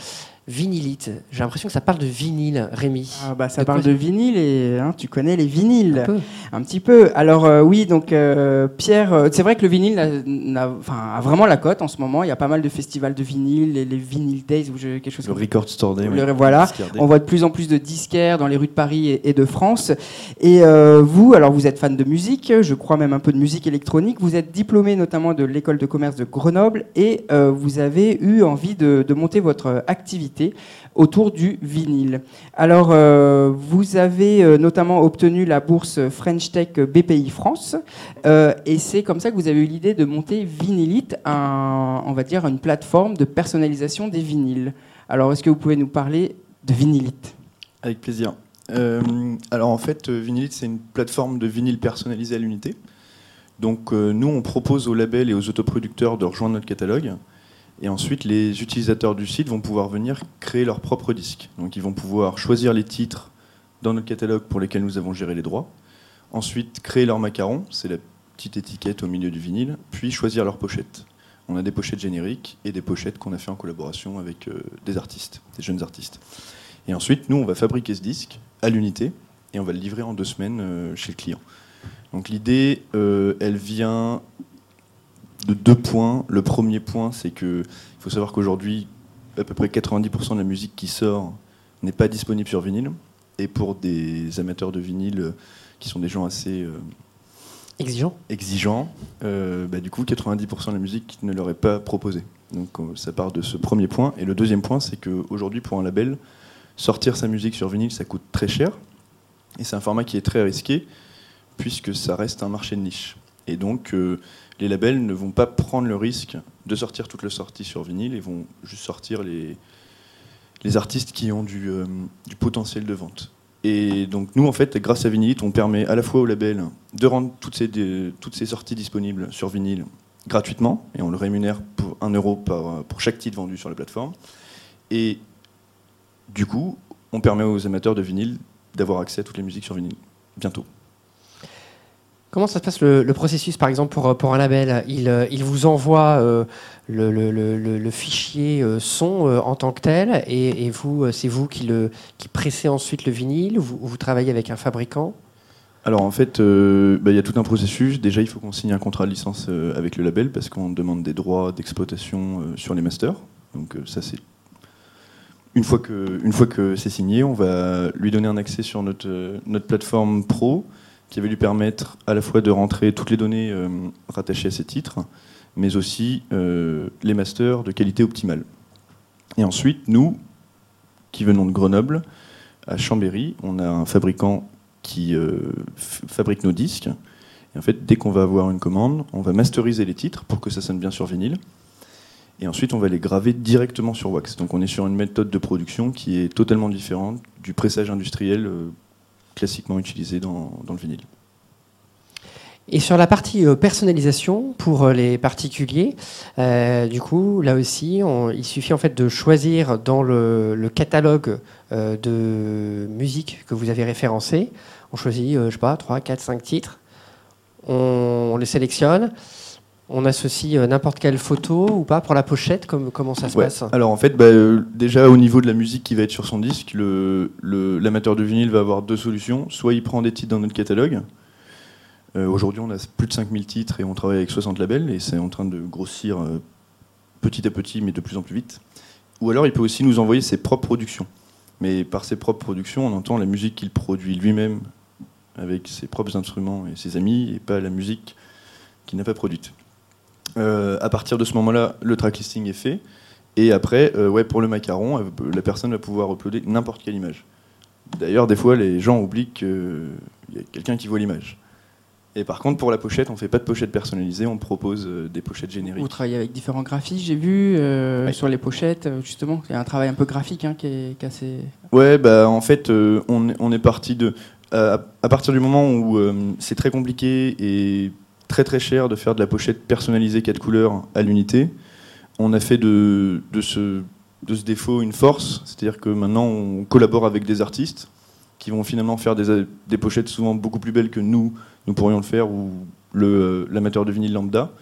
Vinylite. J'ai l'impression que ça parle de vinyle, Rémi. Ah bah, ça parle de vinyle et hein, tu connais les vinyles. Un peu. Un petit peu. Alors euh, oui, donc euh, Pierre, euh, c'est vrai que le vinyle a, vraiment la cote en ce moment. Il y a pas mal de festivals de vinyle, les, les Vinyl Days ou quelque chose Le comme Record Store Day. Le- oui. voilà. On voit de plus en plus de disquaires dans les rues de Paris et, et de France. Et euh, vous, alors vous êtes fan de musique, je crois même un peu de musique électronique. Vous êtes diplômé notamment de l'école de commerce de Grenoble et euh, vous avez eu envie de, de monter votre activité autour du vinyle. Alors, euh, vous avez euh, notamment obtenu la bourse French Tech BPI France, euh, et c'est comme ça que vous avez eu l'idée de monter Vinylite, on va dire une plateforme de personnalisation des vinyles. Alors, est-ce que vous pouvez nous parler de Vinylite? Avec plaisir. Alors en fait, Vinylite, c'est une plateforme de vinyle personnalisé à l'unité. Donc nous, on propose aux labels et aux autoproducteurs de rejoindre notre catalogue. Et ensuite, les utilisateurs du site vont pouvoir venir créer leur propre disque. Donc ils vont pouvoir choisir les titres dans notre catalogue pour lesquels nous avons géré les droits. Ensuite, créer leur macaron, c'est la petite étiquette au milieu du vinyle, puis choisir leur pochette. On a des pochettes génériques et des pochettes qu'on a fait en collaboration avec euh, des artistes, des jeunes artistes. Et ensuite, nous, on va fabriquer ce disque à l'unité et on va le livrer en deux semaines euh, chez le client. Donc l'idée, euh, elle vient de deux points. Le premier point, c'est que il faut savoir qu'aujourd'hui, à peu près 90% de la musique qui sort n'est pas disponible sur vinyle. Et pour des amateurs de vinyle euh, qui sont des gens assez euh, Exigeant. exigeants, euh, bah, du coup, 90% de la musique ne leur est pas proposée. Donc ça part de ce premier point. Et le deuxième point, c'est qu'aujourd'hui, pour un label, sortir sa musique sur vinyle, ça coûte très cher. Et c'est un format qui est très risqué, puisque ça reste un marché de niche. Et donc, euh, les labels ne vont pas prendre le risque de sortir toute la sortie sur vinyle, ils vont juste sortir les, les artistes qui ont du, euh, du potentiel de vente. Et donc nous, en fait, grâce à Vinylite, on permet à la fois au label de rendre toutes ces, toutes sorties disponibles sur vinyle gratuitement, et on le rémunère pour 1 euro pour chaque titre vendu sur la plateforme. Et du coup, on permet aux amateurs de vinyle d'avoir accès à toutes les musiques sur vinyle bientôt. Comment ça se passe le, processus, par exemple, pour, pour un label? Il, euh, il vous envoie euh, le, fichier euh, son euh, en tant que tel, et, vous, euh, c'est vous qui, pressez ensuite le vinyle, ou vous, ou vous travaillez avec un fabricant? Alors en fait, euh, bah, il y a tout un processus. Déjà, il faut qu'on signe un contrat de licence euh, avec le label parce qu'on demande des droits d'exploitation euh, sur les masters. Euh, une fois que, c'est signé, on va lui donner un accès sur euh, notre plateforme pro qui va lui permettre à la fois de rentrer toutes les données euh, rattachées à ces titres, mais aussi euh, les masters de qualité optimale. Et ensuite, nous, qui venons de Grenoble, à Chambéry, on a un fabricant qui euh, fabrique nos disques. Et en fait, dès qu'on va avoir une commande, on va masteriser les titres pour que ça sonne bien sur vinyle. Et ensuite, on va les graver directement sur wax. Donc, on est sur une méthode de production qui est totalement différente du pressage industriel classiquement utilisé dans, dans le vinyle. Et sur la partie euh, personnalisation pour euh, les particuliers, euh, du coup, là aussi, il suffit en fait de choisir dans le, catalogue de musique que vous avez référencé. On choisit, sais pas, 3, 4, 5 titres. On les sélectionne. On associe euh, n'importe quelle photo ou pas pour la pochette. Comme, comment ça se Ouais. passe Alors en fait, bah, euh, déjà au niveau de la musique qui va être sur son disque, l'amateur de vinyle va avoir deux solutions. Soit il prend des titres dans notre catalogue. Euh, Aujourd'hui, on a plus de 5000 titres et on travaille avec 60 labels et c'est en train de grossir euh, petit à petit, mais de plus en plus vite. Ou alors il peut aussi nous envoyer ses propres productions. Mais par ses propres productions, on entend la musique qu'il produit lui-même avec ses propres instruments et ses amis et pas la musique qu'il n'a pas produite. Euh, à partir de ce moment-là, le tracklisting est fait. Et après, euh, ouais, pour le macaron, euh, la personne va pouvoir uploader n'importe quelle image. D'ailleurs, des fois, les gens oublient qu'il y a quelqu'un qui voit l'image. Et par contre, pour la pochette, on fait pas de pochette personnalisée, on propose des pochettes génériques. Vous travaillez avec différents graphistes, j'ai vu, euh, Ouais. sur les pochettes, justement. Il y a un travail un peu graphique hein, qui, est, qui est assez. Ouais, bah en fait, euh, on, est- on est parti de. À, à partir du moment où c'est très compliqué et très très cher de faire de la pochette personnalisée 4 couleurs à l'unité, on a fait de, de, ce, de ce défaut une force. C'est-à-dire que maintenant, on collabore avec des artistes qui vont finalement faire des, des pochettes souvent beaucoup plus belles que nous, nous pourrions le faire, ou le- l'amateur de vinyle lambda.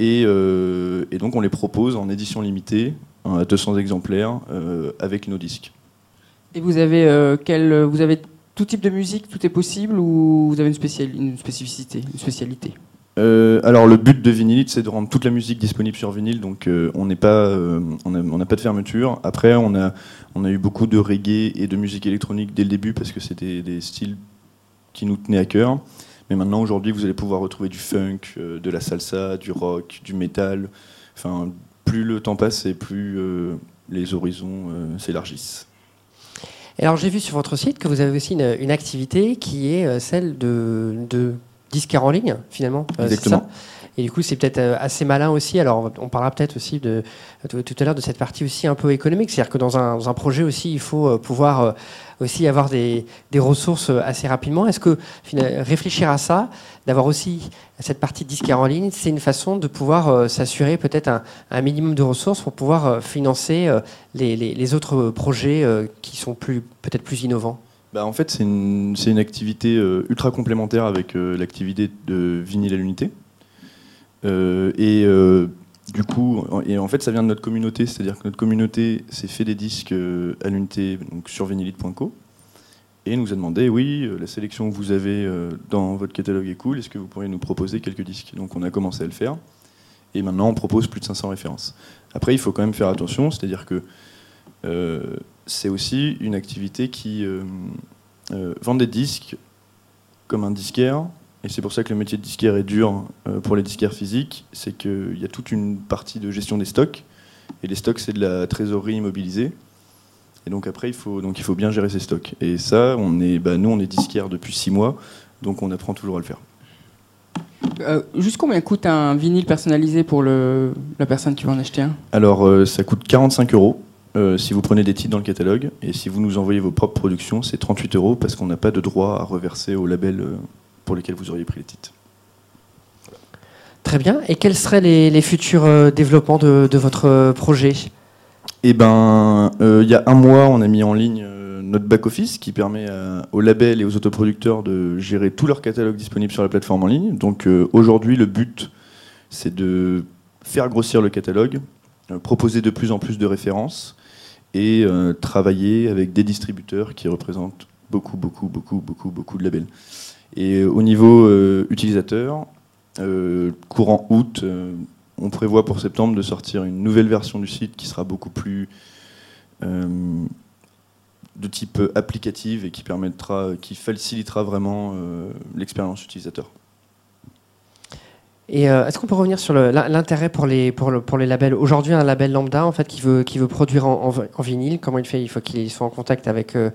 Et, euh, et donc, on les propose en édition limitée à 200 exemplaires avec nos disques. Et vous avez, quel, vous avez tout type de musique, tout est possible ou vous avez une, une spécificité, une spécialité? Euh, alors le but de Vinylite, c'est de rendre toute la musique disponible sur vinyle, donc euh, on pas, euh, n'a pas de fermeture. Après, on a, eu beaucoup de reggae et de musique électronique dès le début parce que c'était des styles qui nous tenaient à cœur. Mais maintenant, aujourd'hui, vous allez pouvoir retrouver du funk, de la salsa, du rock, du métal. Enfin, plus le temps passe et plus les horizons s'élargissent. Alors j'ai vu sur votre site que vous avez aussi une, activité qui est celle de disquaire en ligne, finalement. Euh, Exactement. Et du coup, c'est peut-être euh, assez malin aussi. Alors, on parlera peut-être aussi de, tout à l'heure de cette partie aussi un peu économique. C'est-à-dire que dans un, projet aussi, il faut euh, pouvoir aussi avoir des, ressources assez rapidement. Est-ce que réfléchir à ça, d'avoir aussi cette partie disquaire en ligne, c'est une façon de pouvoir s'assurer peut-être un, minimum de ressources pour pouvoir financer les, autres projets qui sont plus peut-être plus innovants? Bah, en fait, c'est une, activité euh, ultra complémentaire avec euh, l'activité de vinyle à l'unité. Euh, et du coup, et en fait, ça vient de notre communauté, c'est-à-dire que notre communauté s'est fait des disques à l'unité sur vinylite.co et nous a demandé oui, la sélection que vous avez dans votre catalogue est cool, est-ce que vous pourriez nous proposer quelques disques? Donc on a commencé à le faire. Et maintenant on propose plus de 500 références. Après, il faut quand même faire attention, c'est-à-dire que c'est aussi une activité qui euh, euh, vend des disques comme un disquaire. Et c'est pour ça que le métier de disquaire est dur euh, pour les disquaires physiques. C'est qu'il y a toute une partie de gestion des stocks. Et les stocks, c'est de la trésorerie immobilisée. Et donc après, il faut, donc il faut bien gérer ces stocks. Et ça, on est, bah, nous, on est disquaire depuis six mois. Donc on apprend toujours à le faire. Euh, juste combien coûte un vinyle personnalisé pour le, la personne qui va en acheter un? Alors, ça coûte 45 euros. Euh, si vous prenez des titres dans le catalogue. Et si vous nous envoyez vos propres productions, c'est 38 euros parce qu'on n'a pas de droit à reverser au label euh, pour lesquels vous auriez pris les titres. Très bien. Et quels seraient les, futurs euh, développements de, votre projet? Eh ben, il y a un mois, on a mis en ligne notre back-office qui permet aux labels et aux autoproducteurs de gérer tout leur catalogue disponible sur la plateforme en ligne. Donc aujourd'hui, le but, c'est de faire grossir le catalogue, proposer de plus en plus de références et euh, travailler avec des distributeurs qui représentent beaucoup, beaucoup, beaucoup, beaucoup, beaucoup de labels. Et euh, au niveau euh, utilisateur, courant août, on prévoit pour septembre de sortir une nouvelle version du site qui sera beaucoup plus de type applicative et qui permettra, qui facilitera vraiment l'expérience utilisateur. Et euh, est-ce qu'on peut revenir sur l'intérêt pour les, pour, les labels? Aujourd'hui, un label lambda en fait, qui, veut, qui veut produire en, vinyle, comment il fait? Il faut qu'il soit en contact avec euh,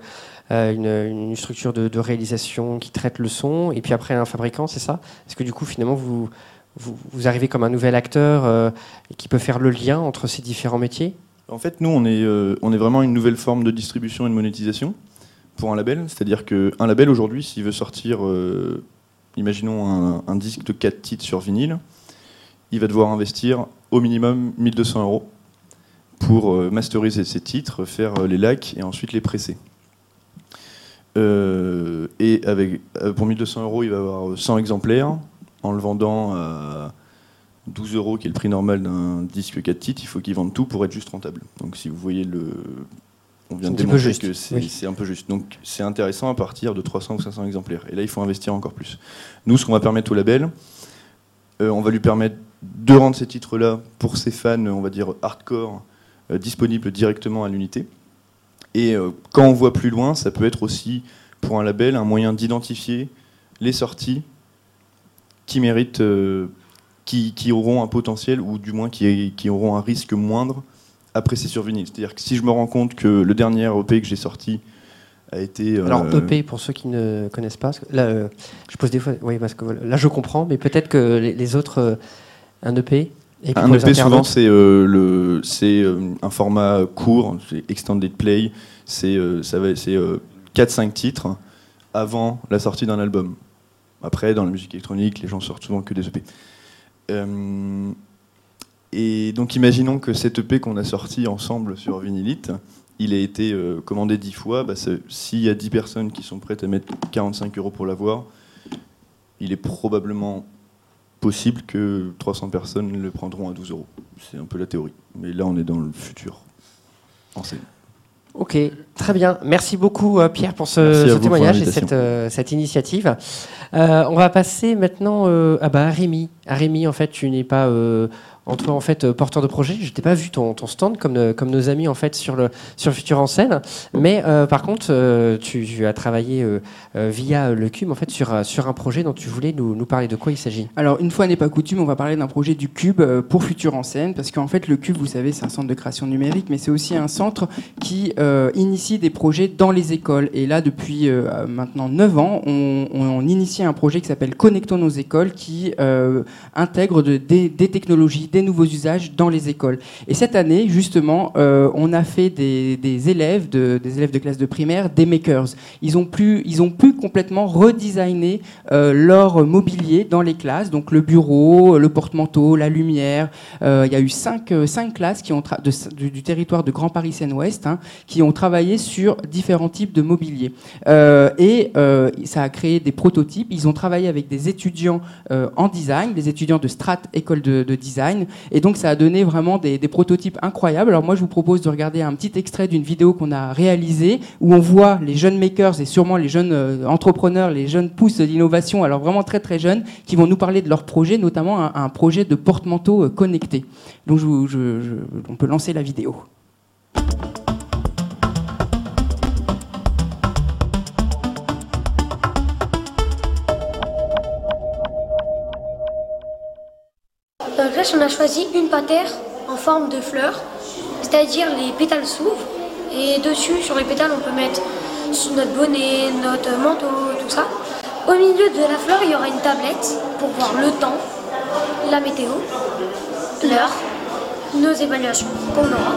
euh, une, structure de, réalisation qui traite le son, et puis après un fabricant, c'est ça? Est-ce que du coup, finalement, vous, vous, vous, arrivez comme un nouvel acteur qui peut faire le lien entre ces différents métiers? En fait, nous, on est, on est vraiment une nouvelle forme de distribution et de monétisation pour un label. C'est-à-dire qu'un label, aujourd'hui, s'il veut sortir imaginons un, disque de 4 titres sur vinyle, il va devoir investir au minimum 1200 euros pour euh, masteriser ses titres, faire euh, les lacs et ensuite les presser. Euh, et avec, pour 1200 euros, il va avoir 100 exemplaires. En le vendant à 12 euros, qui est le prix normal d'un disque 4 titres, il faut qu'il vende tout pour être juste rentable. Donc si vous voyez le, on vient de démontrer que c'est un peu juste. Donc c'est intéressant à partir de 300 ou 500 exemplaires. Et là, il faut investir encore plus. Nous, ce qu'on va permettre au label, euh, on va lui permettre de rendre ces titres-là pour ses fans, on va dire hardcore, euh, disponibles directement à l'unité. Et euh, quand on voit plus loin, ça peut être aussi pour un label un moyen d'identifier les sorties qui méritent, qui, auront un potentiel ou du moins qui, qui auront un risque moindre après c'est sur vinyle. C'est-à-dire que si je me rends compte que le dernier EP que j'ai sorti a été. Euh, Alors EP pour ceux qui ne connaissent pas, là euh, je pose des fois, oui parce que là je comprends, mais peut-être que les, autres euh, un EP. Et un EP souvent c'est le c'est un format court, extended play, c'est ça va c'est 4-5 titres avant la sortie d'un album. Après dans la musique électronique, les gens sortent souvent que des EP. Et donc imaginons que cet EP qu'on a sorti ensemble sur Vinylite, il a été euh, commandé 10 fois. Bah, S'il y a 10 personnes qui sont prêtes à mettre 45 euros pour l'avoir, il est probablement possible que 300 personnes le prendront à 12 euros. C'est un peu la théorie. Mais là, on est dans le futur. En scène. Ok, très bien. Merci beaucoup Pierre pour ce, témoignage et cette, cette initiative. on va passer maintenant à, bah, à Rémi. À Rémi, en fait, tu n'es pas en toi en fait euh, porteur de projet. Je n'ai pas vu ton, ton, stand comme, euh, comme nos amis en fait sur le sur Futur en scène, mais euh, par contre tu, as travaillé via le Cube en fait sur sur un projet dont tu voulais nous, nous parler. De quoi il s'agit? Alors une fois n'est pas coutume, on va parler d'un projet du Cube pour Futur en scène parce qu'en fait le Cube, vous savez, c'est un centre de création numérique, mais c'est aussi un centre qui initie des projets dans les écoles. Et là depuis maintenant 9 ans, on, on, initie un projet qui s'appelle Connectons nos écoles qui intègre de, des, des technologies, des nouveaux usages dans les écoles. Et cette année, justement, euh, on a fait des, élèves de, des élèves de classe de primaire des makers. Ils ont pu, ils ont complètement redesigner euh, leur mobilier dans les classes, donc le bureau, le porte-manteau, la lumière. Euh, il y a eu cinq, cinq classes qui ont du, territoire de Grand Paris Seine-Ouest hein, qui ont travaillé sur différents types de mobilier. et ça a créé des prototypes. Ils ont travaillé avec des étudiants en design, des étudiants de Strat École de Design, et donc ça a donné vraiment des, prototypes incroyables. Alors moi je vous propose de regarder un petit extrait d'une vidéo qu'on a réalisée où on voit les jeunes makers et sûrement les jeunes euh, entrepreneurs, les jeunes pousses d'innovation, alors vraiment très très jeunes, qui vont nous parler de leur projet, notamment un, projet de porte-manteau euh, connecté. Donc on peut lancer la vidéo. On a choisi une patère en forme de fleur, c'est-à-dire les pétales s'ouvrent et dessus, sur les pétales, on peut mettre notre bonnet, notre manteau, tout ça. Au milieu de la fleur, il y aura une tablette pour voir le temps, la météo, l'heure, nos évaluations qu'on aura.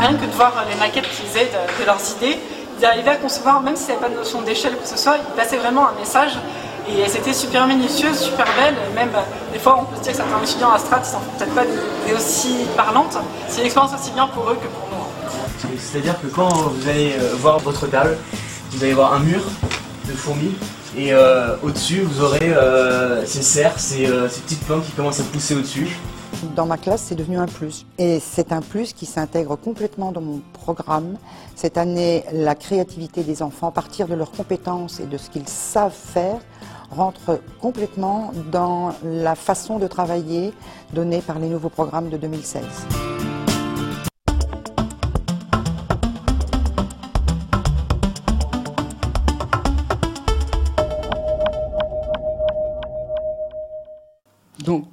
Rien que de voir les maquettes qu'ils aident de leurs idées, ils arrivaient à concevoir, même si n'y avait pas de notion d'échelle que ce soit, ils passaient vraiment un message et c'était super minutieuse, super belle. même bah, des fois, on peut se dire que certains étudiants à Strat, ils font peut-être pas des aussi parlantes. C'est une expérience aussi bien pour eux que pour nous. C'est-à-dire que quand vous allez euh, voir votre table, vous allez voir un mur de fourmis et euh, au-dessus, vous aurez euh, ces serres, ces, ces petites plantes qui commencent à pousser au-dessus. Dans ma classe, c'est devenu un plus. Et c'est un plus qui s'intègre complètement dans mon programme. Cette année, la créativité des enfants, à partir de leurs compétences et de ce qu'ils savent faire, rentre complètement dans la façon de travailler donnée par les nouveaux programmes de 2016. Donc,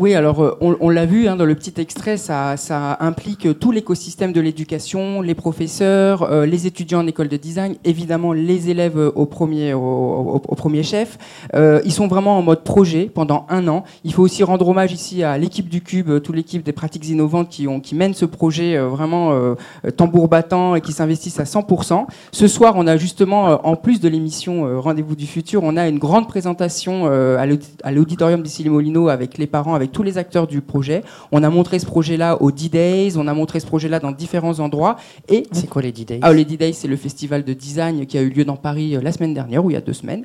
oui, alors euh, on, l'a vu hein, dans le petit extrait, ça, implique tout l'écosystème de l'éducation, les professeurs, euh, les étudiants en école de design, évidemment les élèves au premier, chef. Euh, ils sont vraiment en mode projet pendant un an. Il faut aussi rendre hommage ici à l'équipe du Cube, toute l'équipe des pratiques innovantes qui, mènent ce projet vraiment tambour battant et qui s'investissent à 100%. Ce soir, on a justement, en plus de l'émission Rendez-vous du futur, on a une grande présentation à l'auditorium les Molino avec les parents avec tous les acteurs du projet. On a montré ce projet-là au D-Days, on a montré ce projet-là dans différents endroits. Et c'est quoi les D-Days ah, Les D-Days, c'est le festival de design qui a eu lieu dans Paris euh, la semaine dernière, ou il y a deux semaines.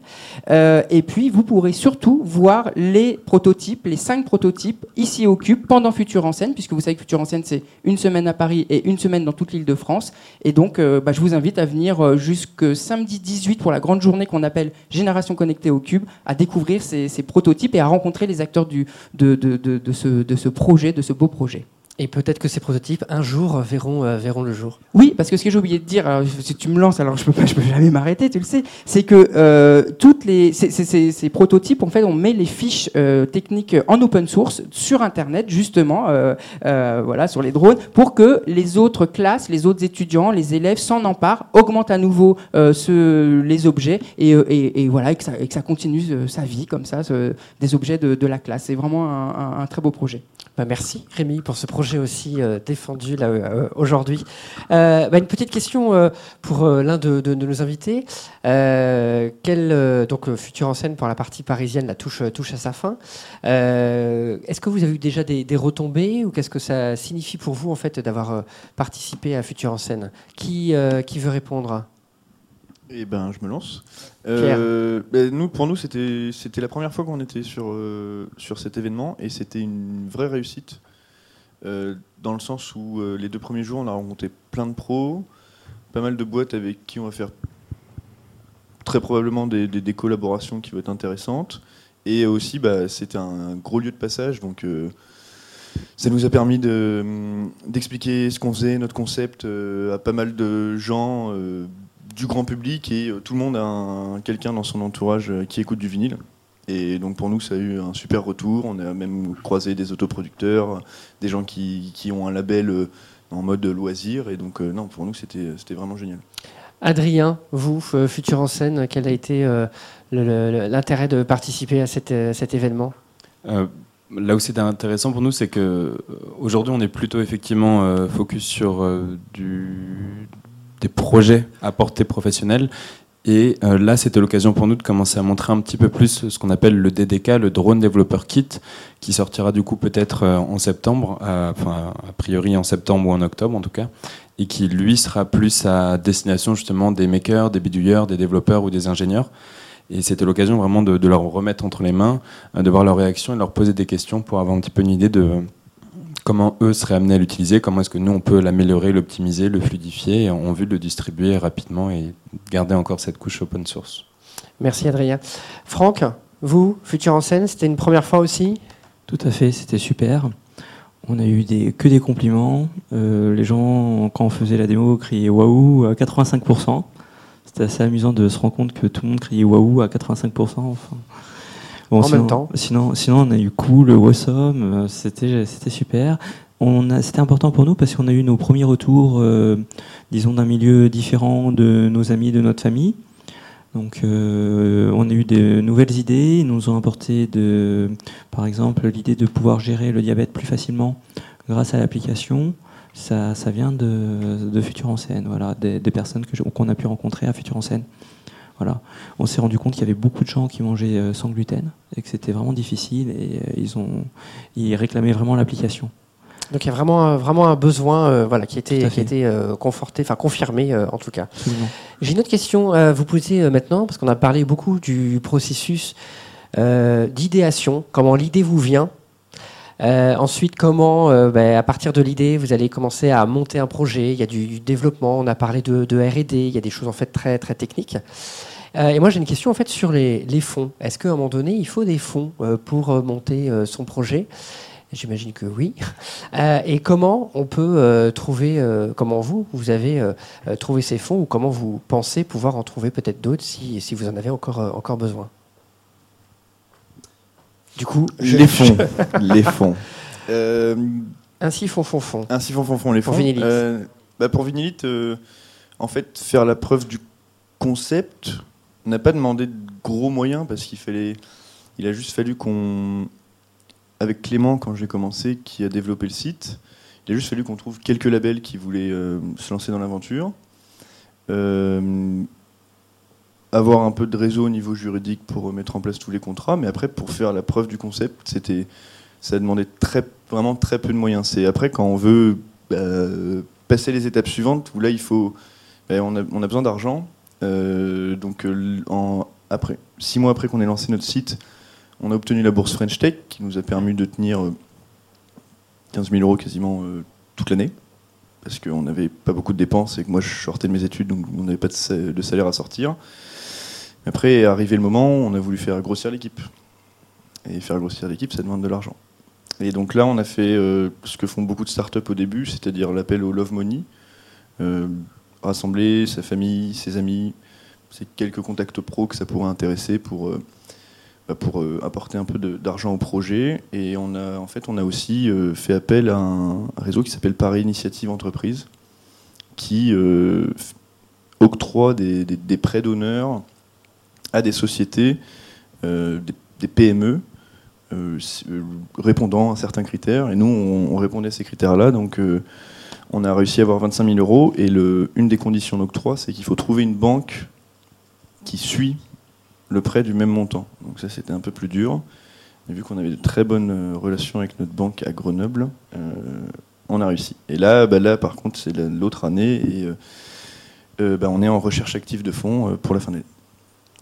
Euh, et puis, vous pourrez surtout voir les prototypes, les cinq prototypes, ici au Cube, pendant Futur en scène, puisque vous savez que Futur en scène, c'est une semaine à Paris et une semaine dans toute l'île de France. Et donc, euh, bah, je vous invite à venir jusque samedi 18 pour la grande journée qu'on appelle Génération connectée au Cube, à découvrir ces, prototypes et à rencontrer les acteurs du, de, de, ce, projet, de ce beau projet. Et peut-être que ces prototypes, un jour, verront, euh, verront le jour. Oui, parce que ce que j'ai oublié de dire, alors, si tu me lances, alors je peux pas, je peux jamais m'arrêter, tu le sais, c'est que euh, toutes les, ces, ces, ces, prototypes, en fait, on met les fiches euh, techniques en open source sur Internet, justement, voilà, sur les drones, pour que les autres classes, les autres étudiants, les élèves s'en emparent, augmentent à nouveau ce, les objets, et, et, et, voilà, et que, ça, et que ça continue sa vie comme ça, ce, des objets de, de, la classe. C'est vraiment un, un, très beau projet. Bah merci Rémi pour ce projet aussi euh, défendu là euh, aujourd'hui. Euh, bah, une petite question pour l'un de, nos invités. quel donc futur en scène pour la partie parisienne la touche touche à sa fin. Est-ce que vous avez eu déjà des, retombées ou qu'est-ce que ça signifie pour vous en fait d'avoir participé à Futur en scène? Qui qui veut répondre? Eh ben, je me lance. bah, nous, pour nous, c'était c'était la première fois qu'on était sur sur cet événement et c'était une vraie réussite dans le sens où les deux premiers jours, on a rencontré plein de pros, pas mal de boîtes avec qui on va faire très probablement des, collaborations qui vont être intéressantes. Et aussi, bah, c'était un, gros lieu de passage, donc euh, ça nous a permis d'expliquer ce qu'on faisait, notre concept, euh, à pas mal de gens euh, du grand public et tout le monde a quelqu'un dans son entourage qui écoute du vinyle. Et donc pour nous, ça a eu un super retour. On a même croisé des autoproducteurs, des gens qui, qui ont un label en mode loisir. Et donc non, pour nous, c'était vraiment génial. Adrien, vous, euh, Futur en scène, quel a été euh, l'intérêt de participer à euh, cet événement? Là où c'était intéressant pour nous, c'est que aujourd'hui, on est plutôt effectivement focus sur des projets à portée professionnelle. Et là, c'était l'occasion pour nous de commencer à montrer un petit peu plus ce qu'on appelle le DDK, le Drone Developer Kit, qui sortira du coup peut-être en septembre, enfin a priori en septembre ou en octobre en tout cas, et qui lui sera plus à destination justement des makers, des bidouilleurs, des développeurs ou des ingénieurs. Et c'était l'occasion vraiment de, leur remettre entre les mains, euh, de voir leur réaction et de leur poser des questions pour avoir un petit peu une idée de comment eux seraient amenés à l'utiliser, comment est-ce que nous on peut l'améliorer, l'optimiser, le fluidifier en vue de le distribuer rapidement et garder encore cette couche open source. Merci Adrien. Franck, vous, Futur en scène, c'était une première fois aussi? Tout à fait, c'était super. On a eu des, que des compliments. Euh, les gens, quand on faisait la démo, criaient waouh à 85%. C'était assez amusant de se rendre compte que tout le monde criait waouh à 85%. Enfin. En même temps. Sinon, sinon, on a eu cool, awesome, euh, c'était, c'était super. On a, c'était important pour nous parce qu'on a eu nos premiers retours, euh, disons, d'un milieu différent de nos amis, de notre famille. Donc, euh, on a eu de nouvelles idées. Ils nous ont apporté, de, par exemple, l'idée de pouvoir gérer le diabète plus facilement grâce à l'application. Ça, ça, vient de, de Futur en scène, voilà, des, personnes qu'on a pu rencontrer à Futur en scène. Voilà. On s'est rendu compte qu'il y avait beaucoup de gens qui mangeaient euh, sans gluten et que c'était vraiment difficile et euh, ils, ont, ils réclamaient vraiment l'application. Donc il y a vraiment, vraiment un besoin euh, voilà, qui a été, qui a été euh, conforté, enfin confirmé euh, en tout cas. J'ai une autre question à vous poser maintenant, parce qu'on a parlé beaucoup du processus d'idéation, comment l'idée vous vient. ensuite, comment, ben, à partir de l'idée, vous allez commencer à monter un projet. Il y a du, développement, on a parlé de, de R&D, il y a des choses en fait très, très techniques. Et moi, j'ai une question en fait sur les, les fonds. Est-ce qu'à un moment donné, il faut des fonds pour monter son projet? J'imagine que oui. Euh, et comment on peut euh, trouver, euh, comment vous, vous avez trouvé ces fonds ou comment vous pensez pouvoir en trouver peut-être d'autres si, si, vous en avez encore, encore besoin? Du coup, les fonds. les fonds. ainsi font, font, font. Ainsi font, font, font les fonds. Pour Vinylite. Bah pour Vinylite, en fait, faire la preuve du concept, on n'a pas demandé de gros moyens parce qu'il fallait, il a juste fallu qu'on avec Clément, quand j'ai commencé, qui a développé le site, il a juste fallu qu'on trouve quelques labels qui voulaient euh, se lancer dans l'aventure. Euh, avoir un peu de réseau au niveau juridique pour mettre en place tous les contrats, mais après, pour faire la preuve du concept, c'était, ça demandait très, vraiment très peu de moyens. C'est après, quand on veut bah, passer les étapes suivantes, où là, il faut, bah, on, a, on, a, besoin d'argent. Euh, donc, en, après, six mois après qu'on ait lancé notre site, on a obtenu la bourse French Tech qui nous a permis de tenir 15 euh, 000 euros quasiment euh, toute l'année parce qu'on n'avait pas beaucoup de dépenses et que moi je sortais de mes études donc on n'avait pas de salaire à sortir. Après, arrivé le moment, on a voulu faire grossir l'équipe. Et faire grossir l'équipe, ça demande de l'argent. Et donc là, on a fait euh, ce que font beaucoup de startups au début, c'est-à-dire l'appel au Love Money. Rassembler sa famille, ses amis, c'est quelques contacts pro que ça pourrait intéresser pour bah, pour euh, apporter un peu d'argent au projet. Et on a, en fait, on a aussi euh, fait appel à un réseau qui s'appelle Paris Initiative Entreprise, qui euh, octroie des, prêts d'honneur à des sociétés, des, PME, répondant à certains critères. Et nous, on, répondait à ces critères-là. Donc, on a réussi à avoir 25 000 euros. Et une des conditions d'octroi, c'est qu'il faut trouver une banque qui suit le prêt du même montant. Donc ça, c'était un peu plus dur. Mais vu qu'on avait de très bonnes euh, relations avec notre banque à Grenoble, euh, on a réussi. Et là, bah là par contre, c'est l'autre année et euh, bah, on est en recherche active de fonds pour la fin d'année.